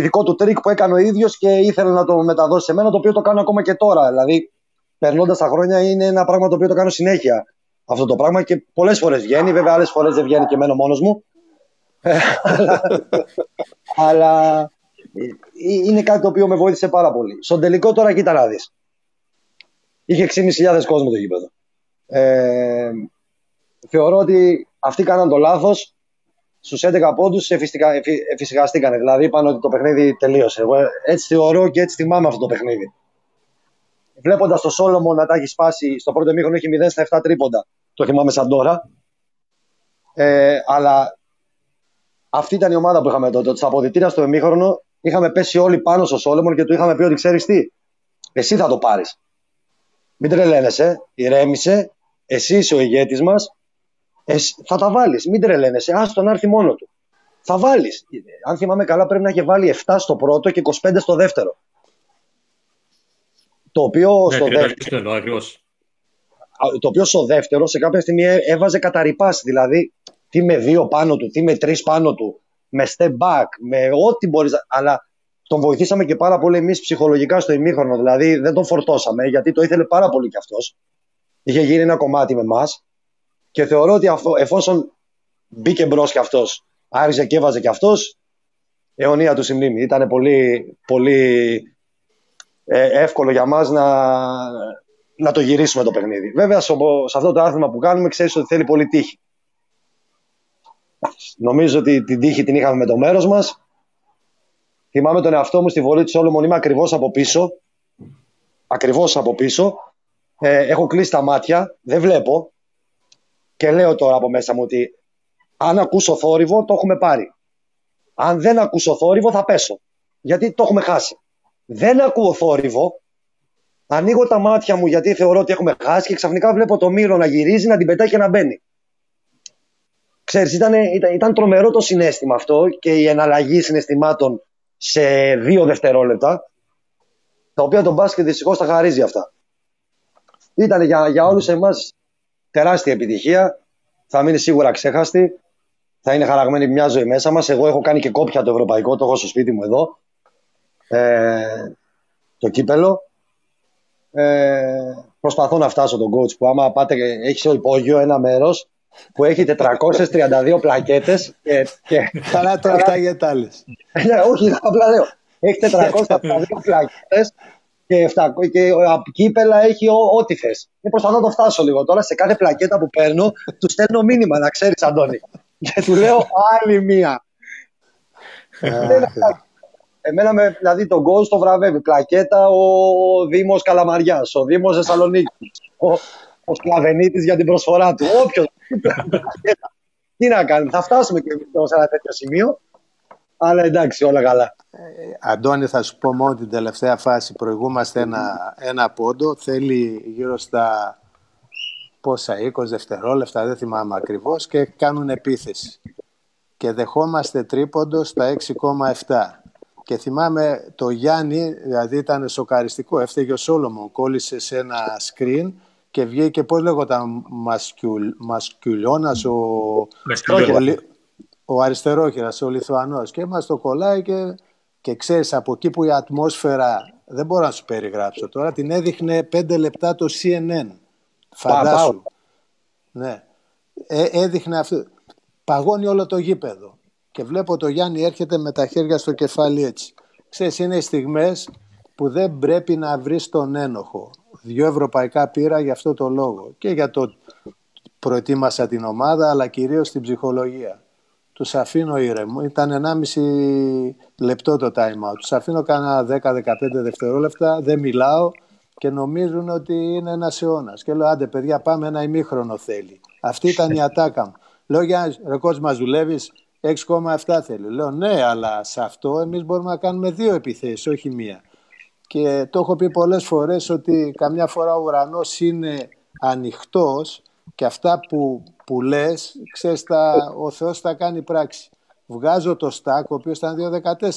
δικό του τρικ που έκανε ο ίδιος και ήθελε να το μεταδώσει σε μένα, το οποίο το κάνω ακόμα και τώρα. Δηλαδή, περνώντας τα χρόνια, είναι ένα πράγμα το οποίο το κάνω συνέχεια αυτό το πράγμα και πολλές φορές βγαίνει. Βέβαια, άλλες φορές δεν βγαίνει και μένω μόνος μου. αλλά, ε, είναι κάτι το οποίο με βοήθησε πάρα πολύ. Στον τελικό τώρα, κοίτα να δεις. Είχε 6.500 κόσμο το γήπεδο. Ε, θεωρώ ότι αυτοί κάναν το λάθος. Στους 11 πόντους εφησυχαστήκανε. Δηλαδή είπαν ότι το παιχνίδι τελείωσε. Εγώ έτσι θεωρώ και έτσι θυμάμαι αυτό το παιχνίδι. Βλέποντας το Σόλομο να τα έχει σπάσει στο πρώτο μήχρονο, έχει 0 στα 7 τρίποντα. Το θυμάμαι σαν τώρα. Ε, αλλά αυτή ήταν η ομάδα που είχαμε τότε. Στα αποδητήρια στο εμίχρονο είχαμε πέσει όλοι πάνω στο Σόλομον και του είχαμε πει ότι ξέρεις τι, εσύ θα το πάρεις. Μην τρελαίνεσαι, ηρέμησε, εσύ είσαι ο ηγέτης μας. Θα τα βάλεις. Μην τρελαίνεσαι, άστο να έρθει μόνο του. Θα βάλεις. Αν θυμάμαι καλά, πρέπει να έχει βάλει 7 στο πρώτο και 25 στο δεύτερο. Το οποίο ναι, στο δεύτερο. Το οποίο στο δεύτερο σε κάποια στιγμή έβαζε καταρρυπάσει. Δηλαδή, τι με δύο πάνω του, τι με τρεις πάνω του, με step back, με ό,τι μπορείς. Αλλά τον βοηθήσαμε και πάρα πολύ εμείς ψυχολογικά στο ημίχρονο. Δηλαδή, δεν τον φορτώσαμε γιατί το ήθελε πάρα πολύ κι αυτός. Είχε γίνει ένα κομμάτι με εμά. Και θεωρώ ότι εφόσον μπήκε μπρος κι αυτός, άρχισε και έβαζε κι αυτός, αιωνία του συμνήμη. Ήταν πολύ, πολύ ε, εύκολο για μας να, να το γυρίσουμε το παιχνίδι. Βέβαια, σε αυτό το άθλημα που κάνουμε, ξέρεις ότι θέλει πολύ τύχη. Νομίζω ότι την τύχη την είχαμε με το μέρος μας. Θυμάμαι τον εαυτό μου στη βολή του Σόλομον, είμαι ακριβώς από πίσω. Ακριβώς από πίσω. Ε, έχω κλείσει τα μάτια, δεν βλέπω. Και λέω τώρα από μέσα μου ότι αν ακούσω θόρυβο, το έχουμε πάρει. Αν δεν ακούσω θόρυβο, θα πέσω. Γιατί το έχουμε χάσει. Δεν ακούω θόρυβο. Ανοίγω τα μάτια μου γιατί θεωρώ ότι έχουμε χάσει και ξαφνικά βλέπω το μύρο να γυρίζει, να την πετάει και να μπαίνει. Ξέρεις, ήταν, ήταν, ήταν τρομερό το συνέστημα αυτό και η εναλλαγή συναισθημάτων σε δύο δευτερόλεπτα, τα οποία τον μπάσκετ δυστυχώς τα χαρίζει αυτά. Ήταν για, για όλους εμάς τεράστια επιτυχία, θα μείνει σίγουρα ξέχαστη, θα είναι χαραγμένη μια ζωή μέσα μας. Εγώ έχω κάνει και κόπια το ευρωπαϊκό, το έχω στο σπίτι μου εδώ ε, το κύπελο. Ε, προσπαθώ να φτάσω τον coach που άμα πάτε, έχεις στο υπόγειο ένα μέρος που έχει 432 πλακέτες και, και... Καλά το αυτά για τα άλλες. ναι, όχι, απλά λέω. Έχει 432 πλακέτες και, 7, και κύπελα έχει ό,τι θες. Και προσπαθώ να το φτάσω λίγο τώρα. Σε κάθε πλακέτα που παίρνω, του στέλνω μήνυμα, να ξέρεις Αντώνη. Και του λέω άλλη μία. Εμένα με, δηλαδή τον γκολ στο βραβεύει. Πλακέτα ο Δήμος Καλαμαριάς, ο Δήμος Θεσσαλονίκης, ο, ο Σκλαβενίτης για την προσφορά του. Όποιος. Τι να κάνει, θα φτάσουμε και σε ένα τέτοιο σημείο. Αλλά εντάξει, όλα καλά. Ε, Αντώνη, θα σου πω μόνο την τελευταία φάση. Προηγούμαστε ένα, ένα πόντο. Θέλει γύρω στα πόσα, 20 δευτερόλεπτα, δεν θυμάμαι ακριβώς, και κάνουν επίθεση. Και δεχόμαστε τρίποντο στα 6,7. Και θυμάμαι το Γιάννη, δηλαδή ήταν σοκαριστικό, έφταιγε ο Σόλομον, κόλλησε σε ένα screen και βγήκε, πώς λέγονταν, μασκιουλ, Μασκιουλιώνας, ο, ο, ο αριστερόχειρας, ο Λιθουανός και μας το κολλάει και, και ξέρεις από εκεί που η ατμόσφαιρα, δεν μπορώ να σου περιγράψω τώρα, την έδειχνε πέντε λεπτά το CNN. Φαντάσου. Ναι. Ε, έδειχνε αυτό. Παγώνει όλο το γήπεδο και βλέπω το Γιάννη έρχεται με τα χέρια στο κεφάλι έτσι. Ξέρεις, είναι οι στιγμές που δεν πρέπει να βρεις τον ένοχο. Δύο ευρωπαϊκά πήρα για αυτό το λόγο και για το προετοίμασα την ομάδα αλλά κυρίως την ψυχολογία. Τους αφήνω ήρεμο. Ήταν 1,5 λεπτό το time out. Τους αφήνω κάνα 10-15 δευτερόλεπτα, δεν μιλάω και νομίζουν ότι είναι ένας αιώνας. Και λέω, άντε παιδιά, πάμε ένα ημίχρονο θέλει. Αυτή ήταν η ατάκα μου. Λέω, για ρε μας δουλεύεις, 6,7 θέλει. Λέω ναι, αλλά σε αυτό εμείς μπορούμε να κάνουμε δύο επιθέσεις, όχι μία. Και το έχω πει πολλές φορές ότι καμιά φορά ο ουρανός είναι ανοιχτός και αυτά που, που λες, ξέρεις, τα, ο Θεός θα κάνει πράξη. Βγάζω το στάκ, ο οποίος ήταν 2,14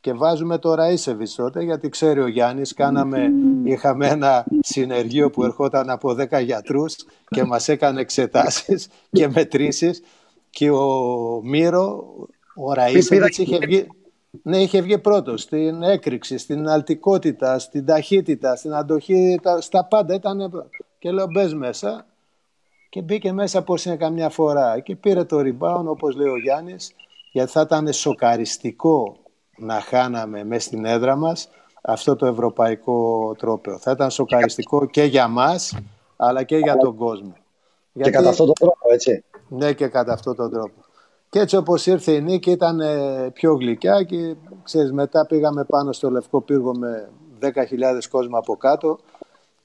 και βάζουμε το Ραΐσεβιτς τότε, γιατί ξέρει ο Γιάννης, κάναμε, είχαμε ένα συνεργείο που ερχόταν από 10 γιατρούς και μας έκανε εξετάσεις και μετρήσεις και ο Μύρο, ο Ραΐσεβιτς είχε βγει, ναι, είχε βγει πρώτος στην έκρηξη, στην αλτικότητα, στην ταχύτητα, στην αντοχή, στα πάντα ήταν. Και λέω μπες μέσα και μπήκε μέσα πώς είναι καμιά φορά και πήρε το rebound όπως λέει ο Γιάννης γιατί θα ήταν σοκαριστικό να χάναμε μέσα στην έδρα μας αυτό το ευρωπαϊκό τρόπαιο. Θα ήταν σοκαριστικό και για μας αλλά και για τον κόσμο. Και γιατί... κατά αυτόν τον τρόπο, έτσι. Ναι, και κατά αυτόν τον τρόπο. Και έτσι όπως ήρθε η νίκη ήταν ε, πιο γλυκιά και ξέρεις, μετά πήγαμε πάνω στο Λευκό Πύργο με 10.000 κόσμο από κάτω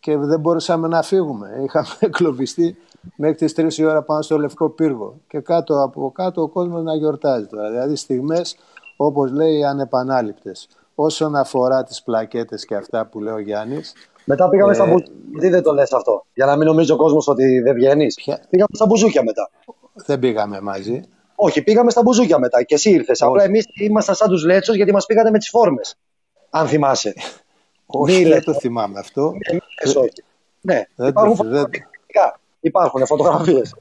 και δεν μπορούσαμε να φύγουμε. Είχαμε εκλοβιστεί μέχρι τις 3 η ώρα πάνω στο Λευκό Πύργο και κάτω από κάτω ο κόσμος να γιορτάζει τώρα. Δηλαδή στιγμές όπως λέει ανεπανάληπτες. όσον αφορά τις πλακέτες και αυτά που λέει ο Γιάννης. Μετά πήγαμε στα ε, μπουζούκια. Γιατί δεν το λες αυτό, για να μην νομίζει ο κόσμος ότι δεν βγαίνεις. Πήγαμε στα μπουζούκια μετά. Δεν πήγαμε μαζί. Όχι, πήγαμε στα μπουζούκια μετά και εσύ ήρθες. Απλά εμείς ήμασταν σαν τους Λέτσο γιατί μας πήγατε με τις φόρμες. Αν θυμάσαι. Όχι, δεν το θυμάμαι αυτό. Ε, όχι. Ναι, δεν υπάρχουν, το, υπάρχουν φωτογραφίες.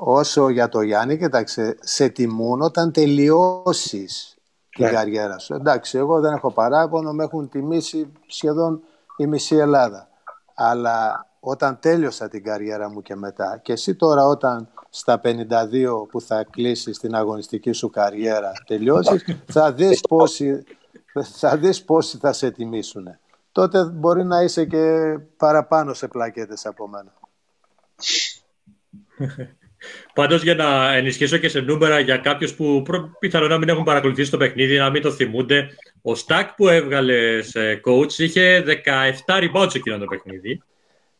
Όσο για το Γιάννη, κοιτάξτε, σε τιμούν όταν τελειώσεις την ναι. καριέρα σου. Εντάξει, εγώ δεν έχω παράπονο, με έχουν τιμήσει σχεδόν η μισή Ελλάδα. Αλλά όταν τέλειωσα την καριέρα μου και μετά, και εσύ τώρα όταν στα 52 που θα κλείσεις την αγωνιστική σου καριέρα τελειώσεις, θα δεις πόσοι θα, δεις πόσοι θα σε τιμήσουν. Τότε μπορεί να είσαι και παραπάνω σε πλακέτες από μένα. Πάντως, για να ενισχύσω και σε νούμερα για κάποιους που πιθανόν να μην έχουν παρακολουθήσει το παιχνίδι, να μην το θυμούνται, ο Στακ που έβγαλε σε coach είχε 17 rebounds εκείνο το παιχνίδι.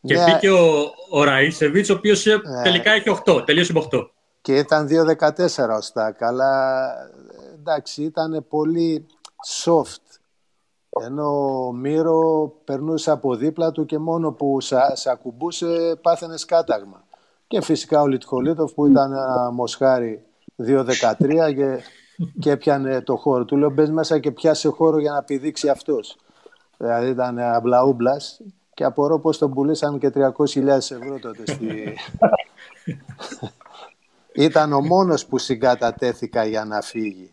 Και ναι. μπήκε ο, ο Ραΐσεβιτς, ο οποίος ε, ναι. τελικά είχε 8, τελείωσε με 8. Και ήταν 2-14 ο Στακ, αλλά εντάξει, ήταν πολύ soft. Ενώ ο Μύρο περνούσε από δίπλα του και μόνο που σε ακουμπούσε πάθαινε κάταγμα. Και φυσικά ο Λιτχολίτοφ που ήταν ένα μοσχάρι 2-13 και, και έπιανε το χώρο. Του λέω μπες μέσα και πιάσε χώρο για να πηδήξει αυτός. Δηλαδή ήταν αμπλαούμπλας και απορώ πως τον πουλήσαν και 300.000 ευρώ τότε. Στη... ήταν ο μόνος που συγκατατέθηκα για να φύγει.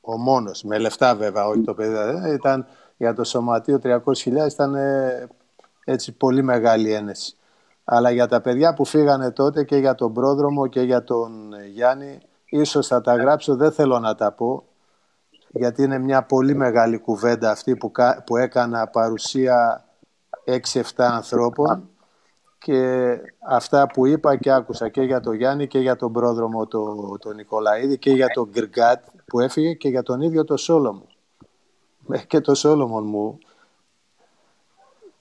Ο μόνος, με λεφτά βέβαια, όχι το παιδί. Ε, ήταν για το σωματείο 300.000 ήταν ε, έτσι πολύ μεγάλη ένεση. Αλλά για τα παιδιά που φύγανε τότε και για τον πρόδρομο και για τον Γιάννη, ίσως θα τα γράψω, δεν θέλω να τα πω, γιατί είναι μια πολύ μεγάλη κουβέντα αυτή που, που έκανα παρουσία 6-7 ανθρώπων και αυτά που είπα και άκουσα και για τον Γιάννη και για τον πρόδρομο τον το Νικολαίδη και για τον Γκργκάτ που έφυγε και για τον ίδιο το Σόλομο. Και το Σόλομον μου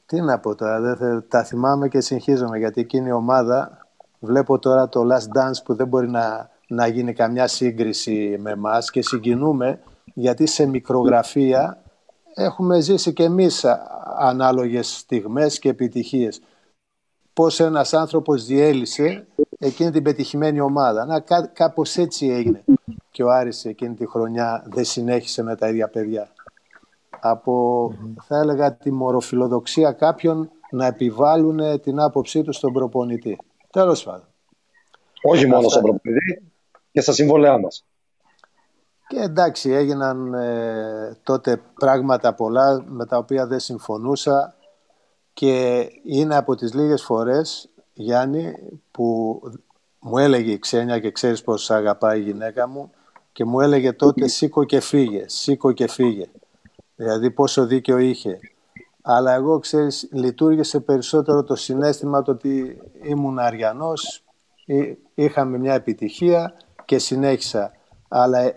τι να πω τώρα, δεν τα θυμάμαι και συγχύζομαι γιατί εκείνη η ομάδα βλέπω τώρα το Last Dance που δεν μπορεί να, να γίνει καμιά σύγκριση με εμάς και συγκινούμε γιατί σε μικρογραφία έχουμε ζήσει και εμείς ανάλογες στιγμές και επιτυχίες. Πώς ένας άνθρωπος διέλυσε εκείνη την πετυχημένη ομάδα. Να, κά, κάπως έτσι έγινε. Και ο Άρης εκείνη τη χρονιά δεν συνέχισε με τα ίδια παιδιά από, θα έλεγα, τη μοροφιλοδοξία κάποιων να επιβάλλουν την άποψή τους στον προπονητή. Τέλος πάντων. Όχι μόνο στον προπονητή και στα συμβόλαιά μας. Και εντάξει, έγιναν ε, τότε πράγματα πολλά με τα οποία δεν συμφωνούσα και είναι από τις λίγες φορές, Γιάννη, που μου έλεγε η Ξένια και ξέρεις πως αγαπάει η γυναίκα μου και μου έλεγε τότε σήκω και φύγε, σήκω και φύγε δηλαδή πόσο δίκαιο είχε. Αλλά εγώ, ξέρεις, λειτουργήσε περισσότερο το συνέστημα το ότι ήμουν αριανός, είχαμε μια επιτυχία και συνέχισα. Αλλά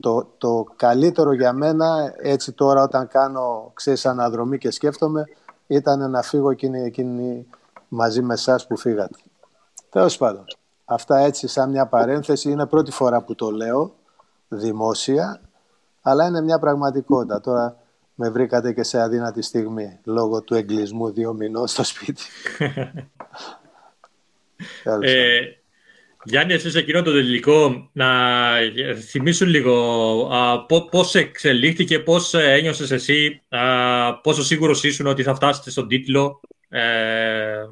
το, το καλύτερο για μένα, έτσι τώρα όταν κάνω, ξέρεις, αναδρομή και σκέφτομαι, ήταν να φύγω εκείνη, εκείνη μαζί με εσάς που φύγατε. Τέλος πάντων, αυτά έτσι σαν μια παρένθεση, είναι πρώτη φορά που το λέω δημόσια αλλά είναι μια πραγματικότητα. Τώρα με βρήκατε και σε αδύνατη στιγμή λόγω του εγκλισμού δύο μηνών στο σπίτι. ε, Γιάννη, εσύ σε εκείνο το τελικό, να θυμίσουν λίγο α, πώς εξελίχθηκε, πώς ένιωσες εσύ, α, πόσο σίγουρος ήσουν ότι θα φτάσετε στον τίτλο. Ε,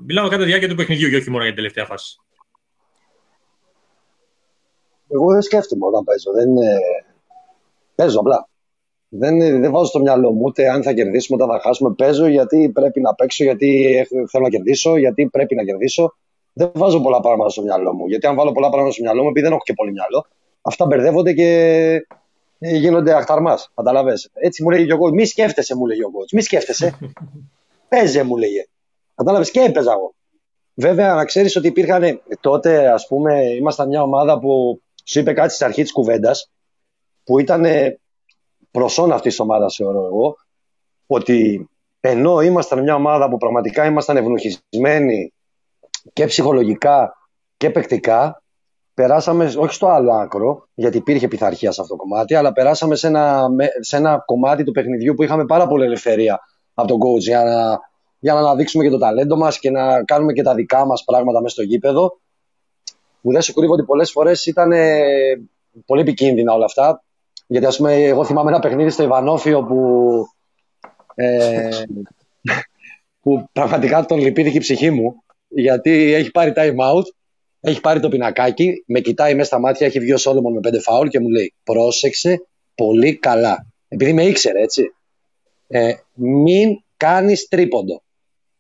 μιλάω κατά τη διάρκεια του παιχνιδιού και όχι μόνο για την τελευταία φάση. Εγώ δεν σκέφτομαι όταν παίζω. Δεν, Παίζω απλά. Δεν, δεν βάζω στο μυαλό μου ούτε αν θα κερδίσουμε, όταν θα χάσουμε. Παίζω γιατί πρέπει να παίξω, γιατί θέλω να κερδίσω, γιατί πρέπει να κερδίσω. Δεν βάζω πολλά πράγματα στο μυαλό μου. Γιατί αν βάλω πολλά πράγματα στο μυαλό μου, επειδή δεν έχω και πολύ μυαλό, αυτά μπερδεύονται και ε, γίνονται αχταρμάς. Καταλαβέ. Έτσι μου λέγει ο coach. Μη σκέφτεσαι, μου λέγει ο coach. Μη σκέφτεσαι. Παίζε, μου λέγε. Κατάλαβες και έπαιζα εγώ. Βέβαια, να ξέρεις ότι υπήρχαν τότε, ας πούμε, ήμασταν μια ομάδα που σου είπε κάτι στην αρχή της κουβέντας που ήταν προσόν αυτής της ομάδας, θεωρώ εγώ, ότι ενώ ήμασταν μια ομάδα που πραγματικά ήμασταν ευνοχισμένοι και ψυχολογικά και παικτικά, περάσαμε όχι στο άλλο άκρο, γιατί υπήρχε πειθαρχία σε αυτό το κομμάτι, αλλά περάσαμε σε ένα, σε ένα κομμάτι του παιχνιδιού που είχαμε πάρα πολύ ελευθερία από τον coach για να, για να αναδείξουμε και το ταλέντο μας και να κάνουμε και τα δικά μας πράγματα μέσα στο γήπεδο. Που δεν σου κρύβω ότι πολλές φορές ήταν πολύ επικίνδυνα όλα αυτά. Γιατί ας πούμε, εγώ θυμάμαι ένα παιχνίδι στο Ιβανόφιο που, ε, που πραγματικά τον λυπήθηκε η ψυχή μου γιατί έχει πάρει time out έχει πάρει το πινακάκι, με κοιτάει μέσα στα μάτια, έχει βγει ο Σόλομον με πέντε φάουλ και μου λέει: Πρόσεξε πολύ καλά. Επειδή με ήξερε, έτσι. Ε, μην κάνεις τρίποντο.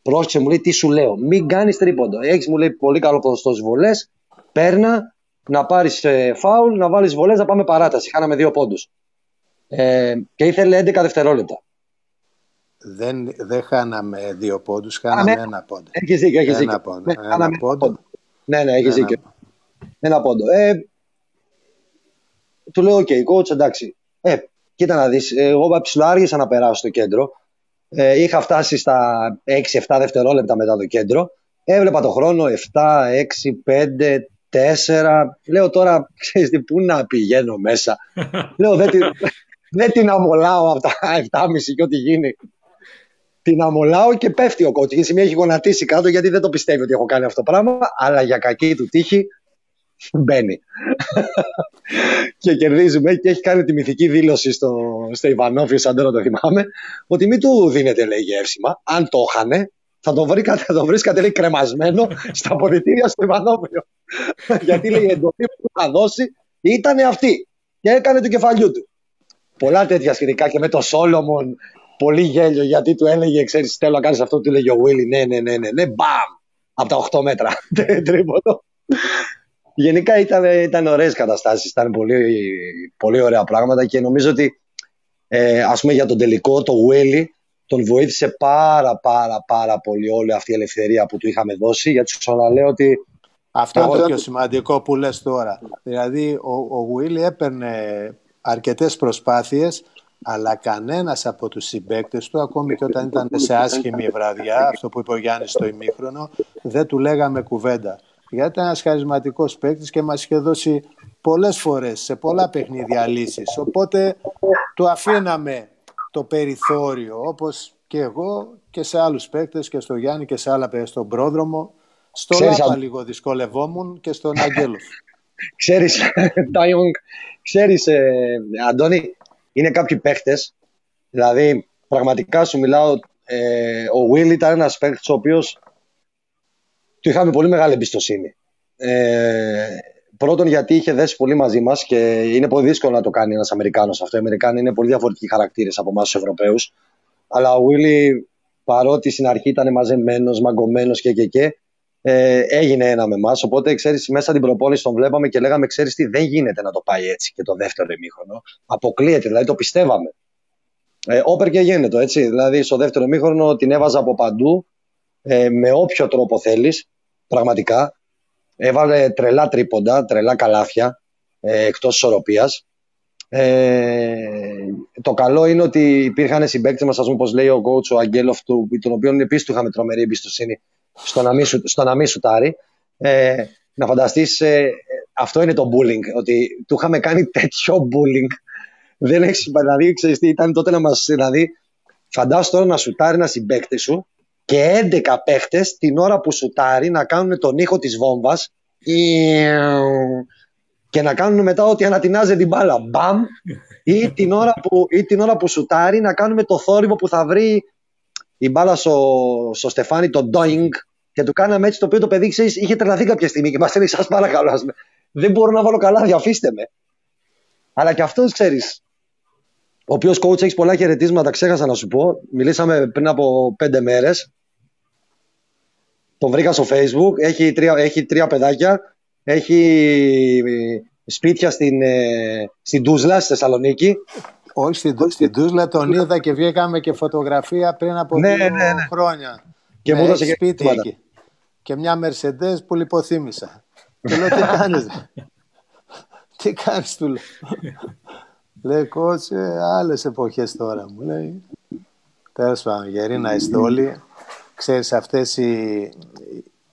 Πρόσεξε, μου λέει τι σου λέω. Μην κάνεις τρίποντο. Έχεις, μου λέει, πολύ καλό ποδοστό στις βολές. Παίρνα να πάρεις ε, φάουλ, να βάλεις βολές, να πάμε παράταση. Χάναμε δύο πόντους. Ε, και ήθελε 11 δευτερόλεπτα. Δεν, δεν χάναμε δύο πόντους, χάναμε ένα πόντο. Έχεις δίκιο, έχεις δίκιο. Ένα πόντο. Ναι, ένα πόντο. Ναι, ναι, έχεις δίκιο. Ένα πόντο. Ε, του λέω: OK, coach, εντάξει. Ε, κοίτα να δεις, εγώ ψηλοάργησα να περάσω στο κέντρο. Ε, είχα φτάσει στα 6-7 δευτερόλεπτα μετά το κέντρο. Έβλεπα το χρόνο 7, 6, 5, 4. Λέω τώρα, ξέρεις τι, πού να πηγαίνω μέσα. λέω, δεν την, δεν την αμολάω από τα 7,5 και ό,τι γίνει την αμολάω και πέφτει ο κότσος. Μια έχει γονατίσει κάτω γιατί δεν το πιστεύει ότι έχω κάνει αυτό το πράγμα, αλλά για κακή του τύχη μπαίνει. και κερδίζουμε και έχει κάνει τη μυθική δήλωση στο, στο Ιβανόφιο, σαν τώρα το θυμάμαι, ότι μην του δίνετε λέει γεύσιμα. Αν το είχανε, θα το, βρει, θα το βρίσκατε λέει, κρεμασμένο στα αποδητήρια στο Ιβανόφιο. γιατί λέει η εντολή που θα δώσει ήταν αυτή. Και έκανε του κεφαλιού του. Πολλά τέτοια σχετικά και με το Σόλομον πολύ γέλιο γιατί του έλεγε, ξέρεις, θέλω να κάνεις αυτό, του έλεγε ο Βίλι, ναι, ναι, ναι, ναι, ναι, μπαμ, από τα 8 μέτρα, τρίποντο. Γενικά ήταν, ήταν ωραίες καταστάσεις, ήταν πολύ, πολύ ωραία πράγματα και νομίζω ότι ε, ας πούμε για τον τελικό, το Βίλι, τον βοήθησε πάρα πάρα πάρα πολύ όλη αυτή η ελευθερία που του είχαμε δώσει γιατί σου ξαναλέω ότι αυτό είναι το πιο σημαντικό που λες τώρα. Δηλαδή ο, ο Βίλι έπαιρνε αρκετές προσπάθειες αλλά κανένας από τους συμπαίκτες του, ακόμη και όταν ήταν σε άσχημη βραδιά, αυτό που είπε ο Γιάννης στο ημίχρονο, δεν του λέγαμε κουβέντα. Γιατί ήταν ένας χαρισματικός παίκτης και μας είχε δώσει πολλές φορές, σε πολλά παιχνίδια λύσεις. Οπότε του αφήναμε το περιθώριο, όπως και εγώ και σε άλλους παίκτες και στο Γιάννη και σε άλλα παιδιά στον πρόδρομο. Στο Λάπα λίγο δυσκολευόμουν και στον Αγγέλοφ. Ξέρεις, Τάιονγκ, ξέρεις, ε, Αντώνη, είναι κάποιοι παίχτε. Δηλαδή, πραγματικά σου μιλάω, ε, ο Will ήταν ένας παίχτη ο οποίος του είχαμε πολύ μεγάλη εμπιστοσύνη. Ε, πρώτον, γιατί είχε δέσει πολύ μαζί μας και είναι πολύ δύσκολο να το κάνει ένας Αμερικάνος αυτό. Οι Αμερικάνοι είναι πολύ διαφορετικοί χαρακτήρες από εμάς τους Ευρωπαίους. Αλλά ο Willy, παρότι στην αρχή ήταν μαζεμένος, μαγκωμένος και και και, ε, έγινε ένα με εμάς. Οπότε, ξέρεις, μέσα την προπόνηση τον βλέπαμε και λέγαμε: Ξέρεις τι, δεν γίνεται να το πάει έτσι και το δεύτερο ημίχρονο. Αποκλείεται, δηλαδή το πιστεύαμε. Ε, όπερ και γίνεται έτσι. Δηλαδή, στο δεύτερο ημίχρονο την έβαζα από παντού, ε, με όποιο τρόπο θέλεις, πραγματικά. Έβαλε τρελά τρίποντα, τρελά καλάθια, ε, εκτός ισορροπίας. Ε, το καλό είναι ότι υπήρχαν συμπαίκτες μας, ας πούμε, όπως λέει ο coach ο Αγγέλοφ, του, τον οποίο επίσης του είχαμε τρομερή εμπιστοσύνη στο να μην, σου, στο να μην σουτάρει. Ε, να φανταστείς, ε, αυτό είναι το bullying, ότι του είχαμε κάνει τέτοιο bullying. Δεν έχεις δηλαδή, ξέρεις τι ήταν τότε να μας δηλαδή, φαντάσου τώρα να σουτάρει ένα συμπέκτη σου και 11 παίχτες την ώρα που σουτάρει να κάνουν τον ήχο της βόμβας και να κάνουν μετά ότι ανατινάζει την μπάλα. Μπαμ! Ή την, ώρα που, ή την ώρα που σουτάρει να κάνουμε το θόρυβο που θα βρει η μπάλα στο, στο Στεφάνι, το Doing, και του κάναμε έτσι το οποίο το παιδί ξέρεις, είχε τρελαθεί κάποια στιγμή και μας λέει: Σας παρακαλώ, δεν μπορώ να βάλω καλά, διαφύστε με. Αλλά και αυτός ξέρεις, ο οποίος coach έχει πολλά χαιρετίσματα, ξέχασα να σου πω. Μιλήσαμε πριν από πέντε μέρες. Τον βρήκα στο Facebook. Έχει τρία, έχει τρία παιδάκια. Έχει σπίτια στην, ε, στην Τούσλα, στη Θεσσαλονίκη. Όχι, στην, στην Τούσλα τον είδα και βγήκαμε και φωτογραφία πριν από ναι, δύο ναι, ναι. χρόνια. Και μου έδωσε και σπίτι εκεί. Και μια Mercedes που λιποθύμησα. και λέω τι κάνεις. τι κάνεις του λέω; λέει κότσε άλλες εποχές τώρα μου λέει. Τέλος πάντων γεροί να είστε όλοι. Ξέρεις αυτές οι,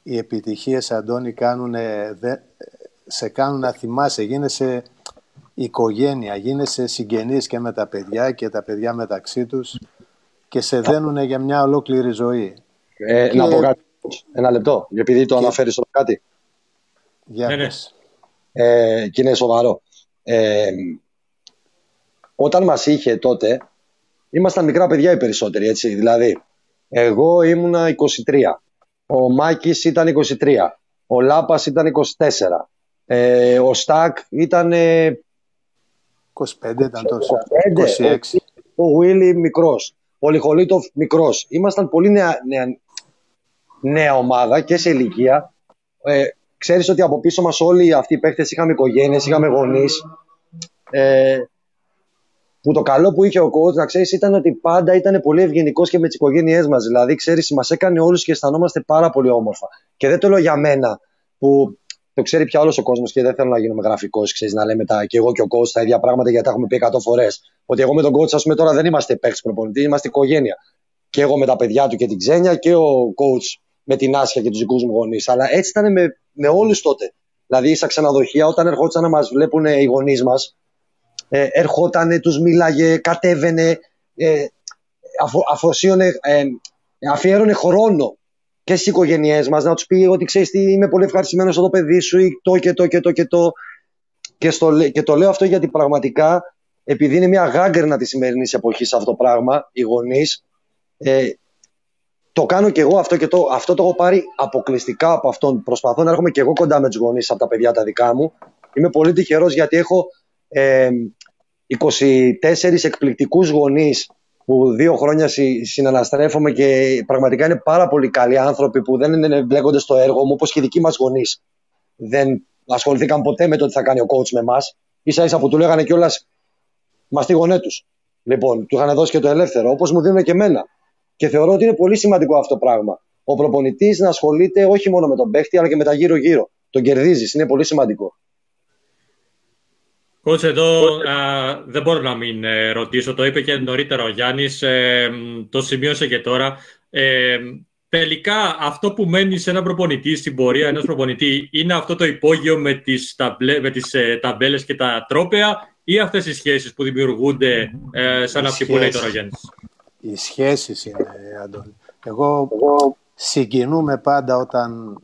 οι επιτυχίες Αντώνη κάνουν, δεν, σε κάνουν να θυμάσαι, γίνεσαι οικογένεια, γίνεσαι συγγενής και με τα παιδιά και τα παιδιά μεταξύ τους και σε δένουν για μια ολόκληρη ζωή. Ε, Να πω κάτι, ένα λεπτό, επειδή το και... αναφέρεις στο κάτι. Για ναι, ναι. Ε, και είναι σοβαρό. Ε, όταν μας είχε τότε, ήμασταν μικρά παιδιά οι περισσότεροι, έτσι. Δηλαδή, εγώ ήμουνα 23, ο Μάκης ήταν 23, ο Λάπας ήταν 24, ε, ο Στάκ ήταν... 25 ήταν τόσο, 26. Ο Βίλι μικρός, ο Λιχολίτοφ μικρός. Ήμασταν πολύ νέα, νέα, νέα ομάδα και σε ηλικία. Ε, ξέρεις ότι από πίσω μας όλοι αυτοί οι παίχτες είχαμε οικογένειες, είχαμε γονείς. Ε, που το καλό που είχε ο coach, να ξέρεις, ήταν ότι πάντα ήταν πολύ ευγενικός και με τις οικογένειές μας. Δηλαδή, ξέρεις, μας έκανε όλους και αισθανόμαστε πάρα πολύ όμορφα. Και δεν το λέω για μένα, που το ξέρει πια όλος ο κόσμος και δεν θέλω να γίνομαι γραφικός, ξέρεις, να λέμε τα, και εγώ και ο coach τα ίδια πράγματα γιατί τα έχουμε πει 100 φορές. Ότι εγώ με τον coach, ας πούμε, τώρα δεν είμαστε παίκτη προπονητή, είμαστε οικογένεια. Και εγώ με τα παιδιά του και την ξένια και ο coach με την Άσια και τους δικούς μου γονείς. Αλλά έτσι ήταν με, με όλους τότε. Δηλαδή, στα ξενοδοχεία, όταν ερχόντουσαν να μας βλέπουν οι γονείς μας, ε, ερχόταν, τους μίλαγε, κατέβαινε, ε, αφοσίωνε, ε, αφιέρωνε χρόνο και στις οικογένειές μας να τους πει ότι ξέρεις τι, είμαι πολύ ευχαριστημένος στο παιδί σου ή το και το και το και το. Και, στο, και το λέω αυτό γιατί πραγματικά, επειδή είναι μια γάγκερνα της σημερινής εποχής αυτό το πράγμα, οι γονείς, ε, το κάνω και εγώ αυτό και το, αυτό το έχω πάρει αποκλειστικά από αυτόν. Προσπαθώ να έρχομαι και εγώ κοντά με τους γονείς από τα παιδιά τα δικά μου. Είμαι πολύ τυχερός γιατί έχω ε, 24 εκπληκτικούς γονείς που δύο χρόνια συναναστρέφομαι και πραγματικά είναι πάρα πολύ καλοί άνθρωποι που δεν εμπλέκονται στο έργο μου όπως και οι δικοί μας γονείς. Δεν ασχοληθήκαν ποτέ με το τι θα κάνει ο coach με εμάς. Ίσα ίσα που του λέγανε κιόλας μαστίγωνέ τους λοιπόν του είχαν δώσει και το ελεύθερο όπως μου δίνουν και εμένα. Και θεωρώ ότι είναι πολύ σημαντικό αυτό το πράγμα. Ο προπονητής να ασχολείται όχι μόνο με τον παίχτη αλλά και με τα γύρω γύρω τον κερδίζεις, είναι πολύ σημαντικό Κότσε, εδώ α, δεν μπορώ να μην ε, ρωτήσω. Το είπε και νωρίτερα ο Γιάννης, ε, το σημείωσε και τώρα. Ε, τελικά, αυτό που μένει σε ένα προπονητή, στην πορεία ενός προπονητή, είναι αυτό το υπόγειο με τις, ταμπλε, με τις ε, ταμπέλες και τα τρόπεα ή αυτές οι σχέσεις που δημιουργούνται ε, σαν αυτή που λέει τώρα ο Γιάννης; Οι σχέσεις είναι, Αντώνη. Εγώ συγκινούμε πάντα όταν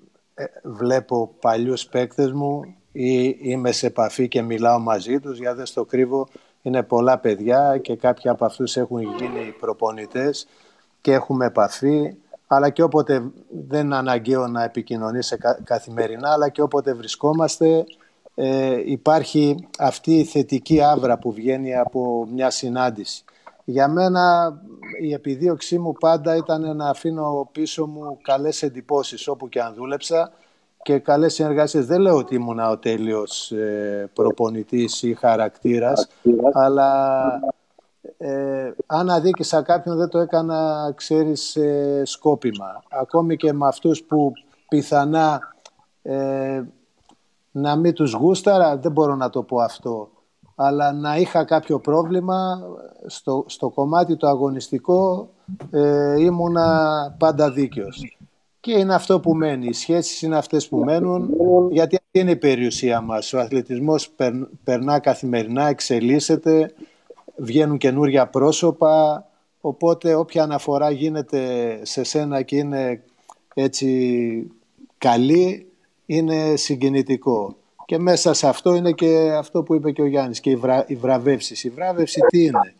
βλέπω παλιούς παίκτες μου ή είμαι σε επαφή και μιλάω μαζί τους, γιατί δεν στο κρύβω, είναι πολλά παιδιά και κάποιοι από αυτούς έχουν γίνει προπονητές και έχουμε επαφή, αλλά και όποτε δεν είναι αναγκαίο να επικοινωνήσει καθημερινά, αλλά και όποτε βρισκόμαστε ε, υπάρχει αυτή η θετική άβρα που βγαίνει από μια συνάντηση. Για μένα η επιδίωξή μου πάντα ήταν να αφήνω πίσω μου καλές εντυπώσεις όπου και αν δούλεψα και καλές συνεργασίες. Δεν λέω ότι ήμουν ο τέλειος ε, προπονητής ή χαρακτήρας, αλλά ε, αν αδίκησα κάποιον δεν το έκανα, ξέρεις, ε, σκόπιμα. Ακόμη και με αυτούς που πιθανά ε, να μην τους γούσταρα, δεν μπορώ να το πω αυτό. Αλλά να είχα κάποιο πρόβλημα στο, στο κομμάτι το αγωνιστικό ε, ήμουνα πάντα δίκαιος. Και είναι αυτό που μένει. Οι σχέσεις είναι αυτές που μένουν, γιατί αυτή είναι η περιουσία μας. Ο αθλητισμός περνά καθημερινά, εξελίσσεται, βγαίνουν καινούρια πρόσωπα, οπότε όποια αναφορά γίνεται σε σένα και είναι έτσι καλή, είναι συγκινητικό. Και μέσα σε αυτό είναι και αυτό που είπε και ο Γιάννης, και η, βρα, η βραβεύση. Η βράβευση τι είναι;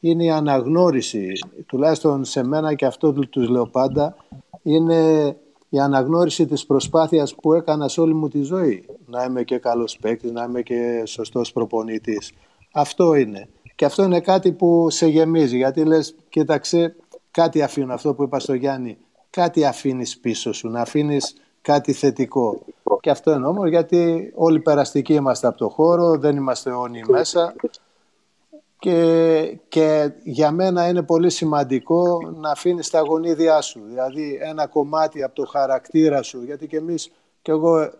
Είναι η αναγνώριση, τουλάχιστον σε μένα και αυτό τους λέω πάντα, είναι η αναγνώριση της προσπάθειας που έκανα σε όλη μου τη ζωή. Να είμαι και καλός παίκτης, να είμαι και σωστός προπονητής. Αυτό είναι. Και αυτό είναι κάτι που σε γεμίζει, γιατί λες, κοίταξε, κάτι αφήνω, αυτό που είπα στο Γιάννη, κάτι αφήνεις πίσω σου, να αφήνεις κάτι θετικό. Και αυτό είναι όμως γιατί όλοι περαστικοί είμαστε από το χώρο, δεν είμαστε όλοι μέσα και, και για μένα είναι πολύ σημαντικό να αφήνεις τα γονίδια σου, δηλαδή ένα κομμάτι από το χαρακτήρα σου, γιατί και εμείς και εγώ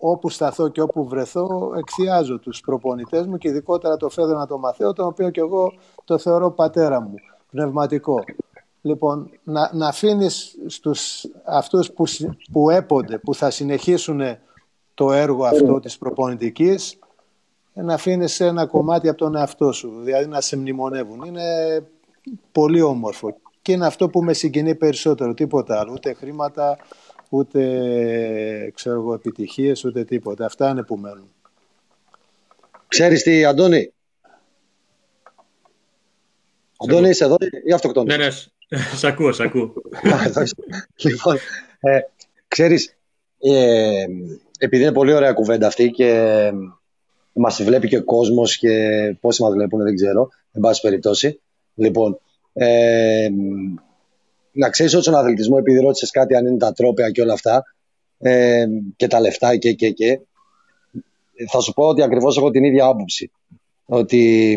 όπου σταθώ και όπου βρεθώ εκθιάζω τους προπονητές μου και ειδικότερα το Φέδωνα το Μαθαίο, τον οποίο και εγώ το θεωρώ πατέρα μου, πνευματικό. Λοιπόν, να, να αφήνεις στους, αυτούς που, που έπονται, που θα συνεχίσουν το έργο αυτό της προπονητικής να αφήνεις ένα κομμάτι από τον εαυτό σου, δηλαδή να σε μνημονεύουν. Είναι πολύ όμορφο και είναι αυτό που με συγκινεί περισσότερο, τίποτα άλλο, ούτε χρήματα, ούτε ξέρω εγώ, επιτυχίες, ούτε τίποτα. Αυτά είναι που μένουν. Ξέρεις τι, Αντώνη; Αντώνη, είσαι εδώ ή αυτοκτόνης. Ναι, ναι, σ' ακούω, σ' ακούω. λοιπόν, ε, ξέρεις, ε, επειδή είναι πολύ ωραία κουβέντα αυτή και μας βλέπει και ο κόσμος και πόσοι μας βλέπουν δεν ξέρω, εν πάση περιπτώσει. Λοιπόν, ε, να ξέρεις ότι στον αθλητισμό, επειδή ρώτησες κάτι αν είναι τα τρόπια και όλα αυτά ε, και τα λεφτά και, και, και θα σου πω ότι ακριβώς έχω την ίδια άποψη. Ότι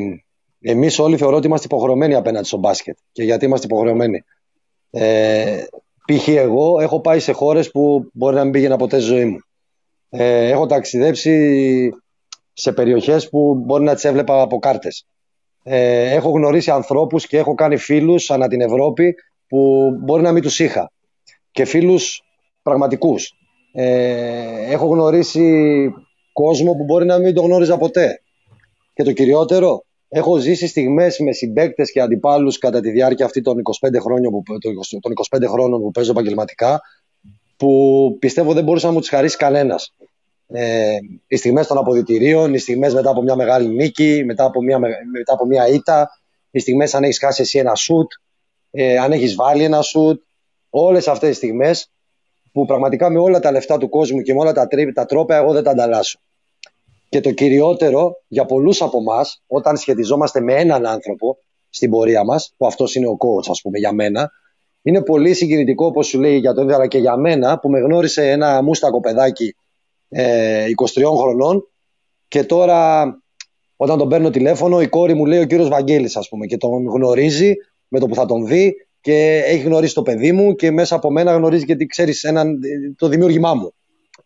εμείς όλοι θεωρώ ότι είμαστε υποχρεωμένοι απέναντι στο μπάσκετ. Και γιατί είμαστε υποχρεωμένοι. Ε, π.χ. εγώ έχω πάει σε χώρες που μπορεί να μην πήγαινα ποτέ στη ζωή μου. Ε, έχω ταξιδέψει σε περιοχές που μπορεί να τις έβλεπα από κάρτες. Ε, έχω γνωρίσει ανθρώπους και έχω κάνει φίλους ανά την Ευρώπη που μπορεί να μην τους είχα. Και φίλους πραγματικούς. Ε, έχω γνωρίσει κόσμο που μπορεί να μην το γνώριζα ποτέ. Και το κυριότερο, έχω ζήσει στιγμές με συμπαίκτες και αντιπάλους κατά τη διάρκεια αυτή των 25, χρόνων που, των 25 χρόνων που παίζω επαγγελματικά που πιστεύω δεν μπορούσε να μου τις χαρίσει κανένας. Ε, οι στιγμές των αποδητηρίων, οι στιγμές μετά από μια μεγάλη νίκη, μετά από μια, μετά από μια ήττα, οι στιγμές αν έχεις χάσει εσύ ένα σουτ, ε, αν έχεις βάλει ένα σουτ, όλες αυτές τις στιγμές που πραγματικά με όλα τα λεφτά του κόσμου και με όλα τα, τα τρόπια εγώ δεν τα ανταλλάσσω. Και το κυριότερο για πολλούς από εμάς, όταν σχετιζόμαστε με έναν άνθρωπο στην πορεία μας, που αυτός είναι ο coach ας πούμε για μένα, είναι πολύ συγκινητικό όπως σου λέει για τον ίδιο αλλά και για μένα που με γνώρισε ένα μούστακο παιδάκι ε, 23 χρονών και τώρα όταν τον παίρνω τηλέφωνο η κόρη μου λέει ο κύριος Βαγγέλης ας πούμε και τον γνωρίζει με το που θα τον δει και έχει γνωρίσει το παιδί μου και μέσα από μένα γνωρίζει και τι ξέρεις έναν, το δημιούργημά μου.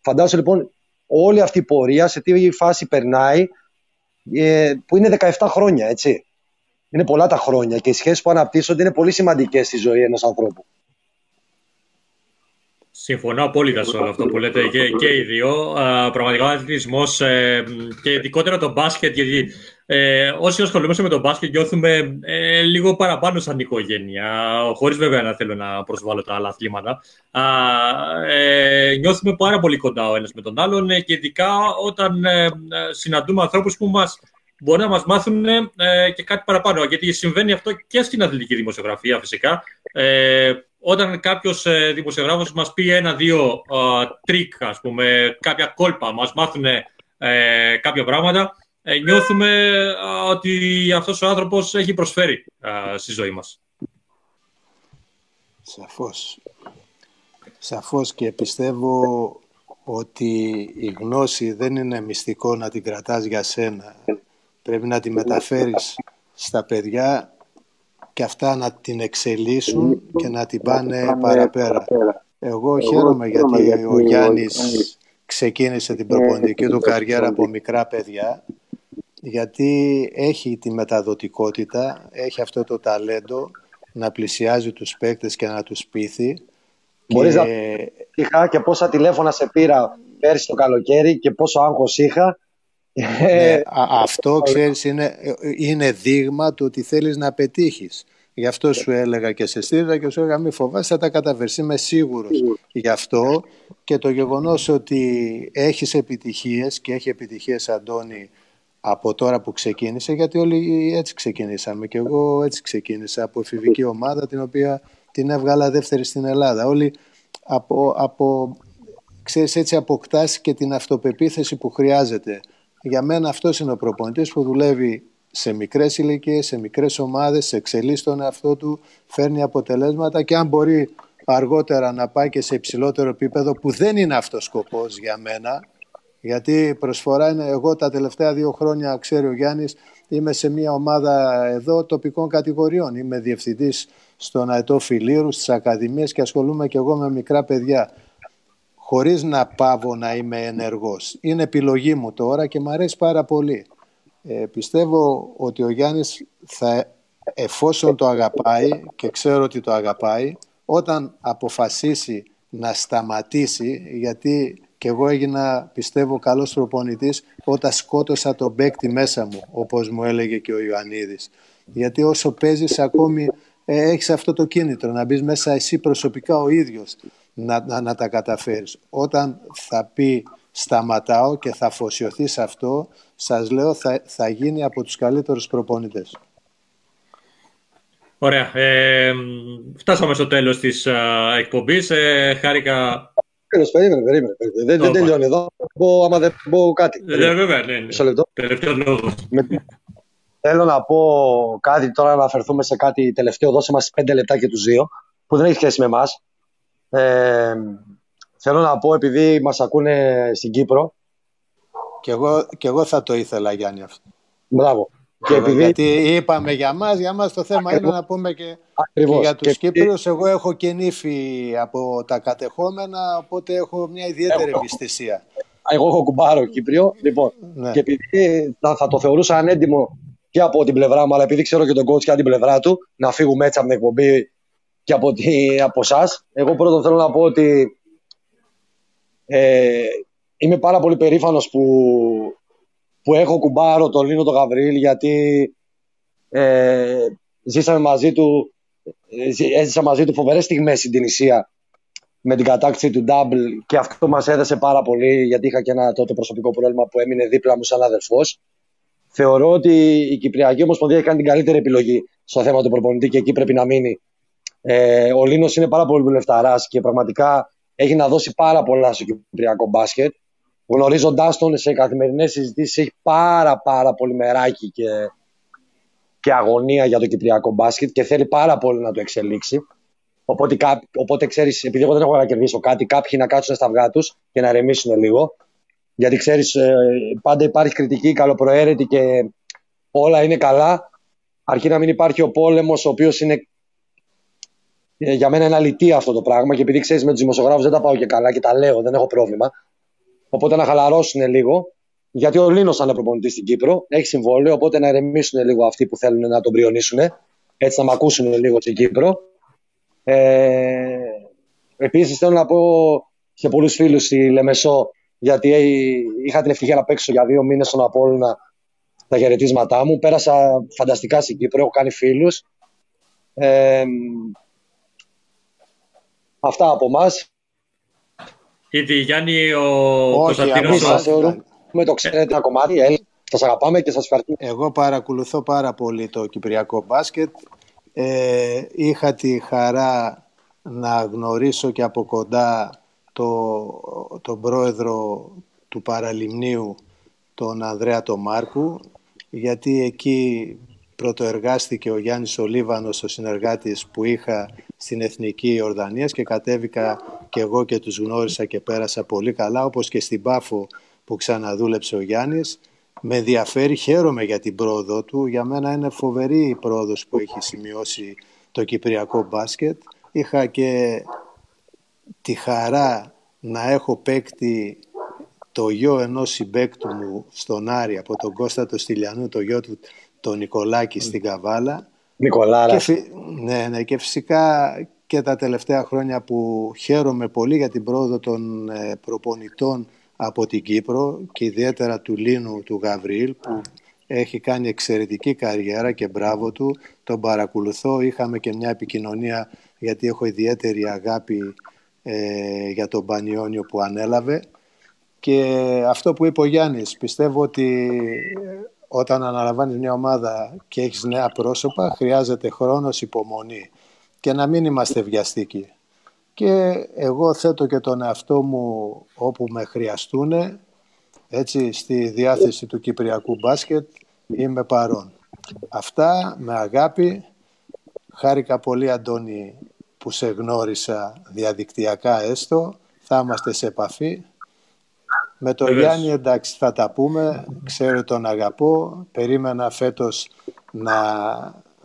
Φαντάζομαι λοιπόν όλη αυτή η πορεία σε τι φάση περνάει ε, που είναι 17 χρόνια έτσι. Είναι πολλά τα χρόνια και οι σχέσεις που αναπτύσσονται είναι πολύ σημαντικές στη ζωή ενός ανθρώπου. Συμφωνώ απόλυτα σε όλο αυτό που λέτε και, και οι δύο. πραγματικά ο αθλητισμός ε, και ειδικότερα το μπάσκετ, γιατί ε, όσοι ασχολούμαστε με το μπάσκετ νιώθουμε ε, λίγο παραπάνω σαν οικογένεια, χωρίς βέβαια να θέλω να προσβάλλω τα άλλα αθλήματα. Ε, νιώθουμε πάρα πολύ κοντά ο ένας με τον άλλον και ειδικά όταν ε, συναντούμε ανθρώπους που μας μπορεί να μας μάθουν ε, και κάτι παραπάνω. Γιατί συμβαίνει αυτό και στην αθλητική δημοσιογραφία φυσικά. Ε, όταν κάποιος ε, δημοσιογράφος μας πει ένα-δύο τρικ, ας πούμε, κάποια κόλπα, μας μάθουν ε, κάποια πράγματα, ε, νιώθουμε ότι αυτός ο άνθρωπος έχει προσφέρει στη ζωή μας. Σαφώς. Σαφώς και πιστεύω ότι η γνώση δεν είναι μυστικό να την κρατάς για σένα. Πρέπει να τη μεταφέρεις στα παιδιά και αυτά να την εξελίσσουν και να την πάνε παραπέρα. Εγώ χαίρομαι γιατί ο Γιάννης ξεκίνησε την προπονητική του καριέρα από μικρά παιδιά γιατί έχει τη μεταδοτικότητα, έχει αυτό το ταλέντο να πλησιάζει τους παίκτες και να τους πείθει. Μπορείς και... να είχα και πόσα τηλέφωνα σε πήρα πέρσι το καλοκαίρι και πόσο άγχος είχα ναι, αυτό ξέρεις είναι, είναι δείγμα του ότι θέλεις να πετύχεις. Γι' αυτό σου έλεγα και σε στήριζα και σου έλεγα μη φοβάσαι θα τα καταβερσεί, είμαι σίγουρος. γι' αυτό και το γεγονός ότι έχεις επιτυχίες και έχει επιτυχίες Αντώνη από τώρα που ξεκίνησε γιατί όλοι έτσι ξεκινήσαμε και εγώ έτσι ξεκίνησα από εφηβική ομάδα την οποία την έβγαλα δεύτερη στην Ελλάδα. Όλοι από, από ξέρεις έτσι αποκτάς και την αυτοπεποίθηση που χρειάζεται για μένα αυτός είναι ο προπονητής που δουλεύει σε μικρές ηλικίες, σε μικρές ομάδες, σε εξελίσσει τον εαυτό του, φέρνει αποτελέσματα και αν μπορεί αργότερα να πάει και σε υψηλότερο επίπεδο που δεν είναι αυτός σκοπός για μένα γιατί προσφορά είναι εγώ τα τελευταία δύο χρόνια ξέρει ο Γιάννης είμαι σε μια ομάδα εδώ τοπικών κατηγοριών. Είμαι διευθυντής στον Αετό Φιλίρου στις Ακαδημίες και ασχολούμαι και εγώ με μικρά παιδιά χωρίς να πάβω να είμαι ενεργός. Είναι επιλογή μου τώρα και μου αρέσει πάρα πολύ. Ε, πιστεύω ότι ο Γιάννης θα, εφόσον το αγαπάει και ξέρω ότι το αγαπάει, όταν αποφασίσει να σταματήσει, γιατί και εγώ έγινα πιστεύω καλός προπονητής όταν σκότωσα τον παίκτη μέσα μου όπως μου έλεγε και ο Ιωαννίδης γιατί όσο παίζεις ακόμη ε, έχεις αυτό το κίνητρο να μπεις μέσα εσύ προσωπικά ο ίδιος να, να, να τα καταφέρεις όταν θα πει σταματάω και θα αφοσιωθεί σε αυτό σας λέω θα, θα γίνει από τους καλύτερους προπονητές Ωραία. Ε, φτάσαμε στο τέλος της uh, εκπομπής. Ε, χάρηκα... Περίμενε, περίμενε. Δεν, δεν τελειώνει εδώ. Πω, άμα δεν πω κάτι. Ναι, βέβαια, ναι. ναι. λεπτό. Τελευταίο λόγος. Θέλω να πω κάτι τώρα, να αναφερθούμε σε κάτι τελευταίο. Δώσε μας πέντε λεπτά και τους δύο, που δεν έχει σχέση με εμάς. Ε, θέλω να πω, επειδή μας ακούνε στην Κύπρο. Και εγώ, και εγώ θα το ήθελα, Γιάννη, αυτό. Μπράβο. Και επειδή... Γιατί είπαμε για μας, για μας το θέμα είναι να πούμε και, και για τους και... Κύπριους. Εγώ έχω και νύφη από τα κατεχόμενα, οπότε έχω μια ιδιαίτερη ευαισθησία. Εγώ έχω κουμπάρο Κύπριο, λοιπόν, ναι. και επειδή θα, θα το θεωρούσα ανέντιμο και από την πλευρά μου, αλλά επειδή ξέρω και τον coach και από την πλευρά του, να φύγουμε έτσι από την εκπομπή και από, από εσάς. Εγώ πρώτον θέλω να πω ότι ε, είμαι πάρα πολύ περήφανος που που έχω κουμπάρο τον Λίνο τον Γαβρίλ γιατί ε, ζήσαμε μαζί του ε, έζησα μαζί του φοβερές στιγμές στην Τινησία με την κατάκτηση του Double και αυτό μας έδεσε πάρα πολύ γιατί είχα και ένα τότε προσωπικό πρόβλημα που έμεινε δίπλα μου σαν αδερφός. Θεωρώ ότι η Κυπριακή Ομοσπονδία έχει κάνει την καλύτερη επιλογή στο θέμα του προπονητή και εκεί πρέπει να μείνει. Ε, ο Λίνος είναι πάρα πολύ βουλευταράς και πραγματικά έχει να δώσει πάρα πολλά στο Κυπριακό μπάσκετ γνωρίζοντάς τον σε καθημερινές συζητήσεις, έχει πάρα, πάρα πολύ μεράκι και, και αγωνία για το κυπριακό μπάσκετ και θέλει πάρα πολύ να το εξελίξει. Οπότε, οπότε ξέρεις, επειδή εγώ δεν έχω να κερδίσω κάτι, κάποιοι να κάτσουν στα αυγά τους και να ρεμίσουν λίγο. Γιατί ξέρεις, ε, πάντα υπάρχει κριτική καλοπροαίρετη και όλα είναι καλά. Αρκεί να μην υπάρχει ο πόλεμος, ο οποίος είναι ε, για μένα είναι αλητία αυτό το πράγμα. Και επειδή ξέρεις, με τους δημοσιογράφους δεν τα πάω και καλά και τα λέω, δεν έχω πρόβλημα. Οπότε να χαλαρώσουν λίγο. Γιατί ο Λίνος είναι προπονητής στην Κύπρο, έχει συμβόλαιο. Οπότε να ηρεμήσουν λίγο αυτοί που θέλουν να τον πριονίσουν. Έτσι να με ακούσουν λίγο στην Κύπρο. Ε, Επίσης θέλω να πω σε πολλούς φίλους στη Λεμεσό, γιατί είχα την ευτυχία να παίξω για δύο μήνες στον Απόλυνα τα χαιρετίσματά μου. Πέρασα φανταστικά στην Κύπρο, έχω κάνει φίλους. Ε, αυτά από εμά. Γιατί Γιάννη, ο Κωνσταντίνος... Με το ξέρετε ένα κομμάτι, ε, σας αγαπάμε και σας ευχαριστούμε. Εγώ παρακολουθώ πάρα πολύ το κυπριακό μπάσκετ. Ε, είχα τη χαρά να γνωρίσω και από κοντά το, τον πρόεδρο του Παραλιμνίου, τον Ανδρέα τον Μάρκου, γιατί εκεί πρωτοεργάστηκε ο Γιάννης Ολίβανος, ο συνεργάτης που είχα στην Εθνική Ιορδανίας και κατέβηκα και εγώ και τους γνώρισα και πέρασα πολύ καλά, όπως και στην Πάφο που ξαναδούλεψε ο Γιάννης. Με ενδιαφέρει, χαίρομαι για την πρόοδο του. Για μένα είναι φοβερή η πρόοδος που έχει σημειώσει το κυπριακό μπάσκετ. Είχα και τη χαρά να έχω παίκτη το γιο ενός συμπέκτου μου στον Άρη από τον Κώστα το Στυλιανού, το γιο του τον Νικολάκη στην Καβάλα. Νικολάρα. Και, ναι, ναι, και φυσικά και τα τελευταία χρόνια που χαίρομαι πολύ για την πρόοδο των ε, προπονητών από την Κύπρο και ιδιαίτερα του Λίνου του Γαβρίλ που έχει κάνει εξαιρετική καριέρα και μπράβο του. Τον παρακολουθώ, είχαμε και μια επικοινωνία γιατί έχω ιδιαίτερη αγάπη ε, για τον Πανιόνιο που ανέλαβε και αυτό που είπε ο Γιάννης, πιστεύω ότι όταν αναλαμβάνεις μια ομάδα και έχεις νέα πρόσωπα, χρειάζεται χρόνος υπομονή και να μην είμαστε βιαστικοί. Και εγώ θέτω και τον εαυτό μου όπου με χρειαστούν, έτσι, στη διάθεση του Κυπριακού μπάσκετ είμαι παρόν. Αυτά με αγάπη. Χάρηκα πολύ Αντώνη που σε γνώρισα διαδικτυακά έστω. Θα είμαστε σε επαφή. Με τον Γιάννη εντάξει θα τα πούμε, ξέρω τον αγαπώ, περίμενα φέτος να,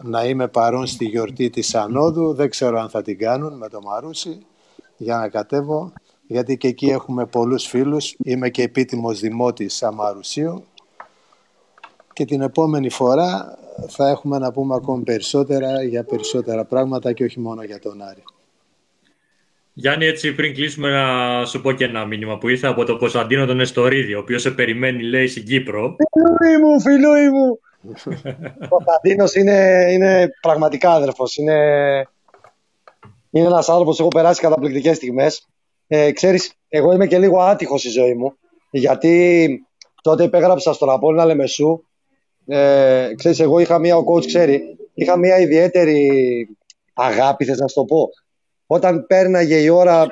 να είμαι παρόν στη γιορτή της Ανόδου, δεν ξέρω αν θα την κάνουν με το Μαρούσι για να κατέβω, γιατί και εκεί έχουμε πολλούς φίλους, είμαι και επίτιμος δημότης Αμαρουσίου και την επόμενη φορά θα έχουμε να πούμε ακόμη περισσότερα για περισσότερα πράγματα και όχι μόνο για τον Άρη. Γιάννη, έτσι πριν κλείσουμε να σου πω και ένα μήνυμα που ήρθε από τον Κωνσταντίνο τον Εστορίδη, ο οποίος σε περιμένει, λέει, στην Κύπρο. Φιλούι μου, φιλούι μου. ο Κωνσταντίνος είναι, είναι πραγματικά αδερφό. Είναι, είναι ένας άνθρωπος που έχω περάσει καταπληκτικές στιγμές. Ε, ξέρεις, εγώ είμαι και λίγο άτυχος στη ζωή μου. Γιατί τότε υπέγραψα στον Απόλλωνα Λεμεσού. Ε, ξέρεις, εγώ είχα μία, ο coach ξέρει, είχα μία ιδιαίτερη αγάπη, θες να σου το πω. Όταν πέρναγε η ώρα,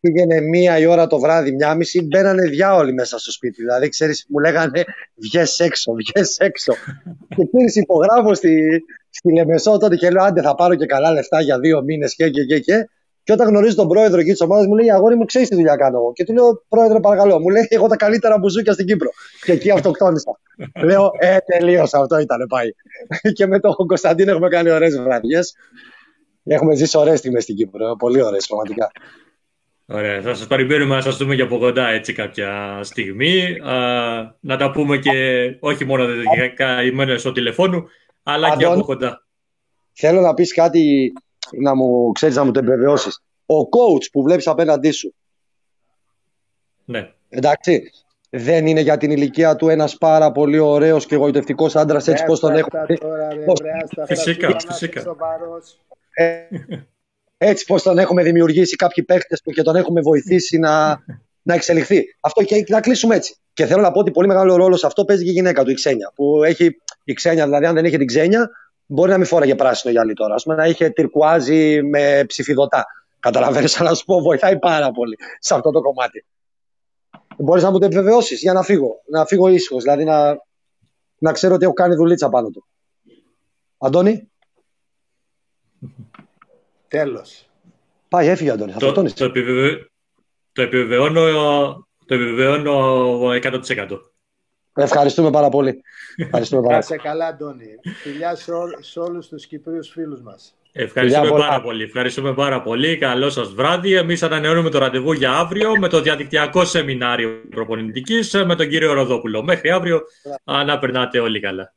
πήγαινε μία η ώρα το βράδυ, μία μισή, μπαίνανε διάολοι μέσα στο σπίτι. Δηλαδή, ξέρεις, μου λέγανε βγες έξω, βγες έξω. και ξέρεις, υπογράφω στη, στη Λεμεσό τότε και λέω, άντε θα πάρω και καλά λεφτά για δύο μήνες και και και και. Και όταν γνωρίζει τον πρόεδρο εκεί της ομάδας μου λέει: Αγόρι μου, ξέρεις τι δουλειά κάνω εγώ. Και του λέω: Πρόεδρε, παρακαλώ. Μου λέει: Εγώ τα καλύτερα μπουζούκια στην Κύπρο. Και εκεί αυτοκτόνησα. λέω: Ε, τελείωσα. Αυτό ήταν, πάει. και με τον Κωνσταντίνο έχουμε κάνει ωραίες βραδιές. Έχουμε ζήσει ωραίες στιγμές στην Κύπρο. Πολύ ωραίες, πραγματικά. Ωραία. Θα σας περιμένουμε να σας δούμε και από κοντά έτσι κάποια στιγμή. Α, να τα πούμε και όχι μόνο καημένες στο τηλεφώνου, αλλά Αντών, και από κοντά. Θέλω να πεις κάτι να μου ξέρεις να μου το επιβεβαιώσεις. Ο coach που βλέπεις απέναντί σου. Ναι. Εντάξει. Δεν είναι για την ηλικία του ένας πάρα πολύ ωραίος και εγωιτευτικό άντρας έτσι πώς τον έχουμε. Φυσικά, φυσικά. Ε, έτσι πώς τον έχουμε δημιουργήσει κάποιοι παίχτε που και τον έχουμε βοηθήσει να, να εξελιχθεί. Αυτό και να κλείσουμε έτσι. Και θέλω να πω ότι πολύ μεγάλο ρόλο σε αυτό παίζει και η γυναίκα του, η Ξένια. Που έχει η Ξένια, δηλαδή, αν δεν είχε την Ξένια, μπορεί να μην φόραγε πράσινο γυαλί τώρα. Α πούμε να είχε τυρκουάζει με ψηφιδωτά. Καταλαβαίνεις, αλλά να σου πω, βοηθάει πάρα πολύ σε αυτό το κομμάτι. Μπορείς να μου το επιβεβαιώσεις για να φύγω. Να φύγω ήσυχος, δηλαδή να, να ξέρω ότι έχω κάνει δουλίτσα πάνω του. Αντώνη; Τέλος. Πάει, έφυγε ο Αντώνη. Το, το, επιβεβαι... το, επιβεβαιώνω, το επιβεβαιώνω 100%. Ευχαριστούμε πάρα πολύ. Ευχαριστούμε πάρα. πολύ. καλά, Αντώνη. Φιλιά σε, ό, σε όλους τους Κυπρίους φίλους μας. Ευχαριστούμε πάρα πολύ. Ευχαριστούμε πάρα πολύ. Καλό σας βράδυ. Εμείς ανανεώνουμε το ραντεβού για αύριο με το διαδικτυακό σεμινάριο προπονητικής με τον κύριο Ροδόπουλο. Μέχρι αύριο. Να περνάτε όλοι καλά.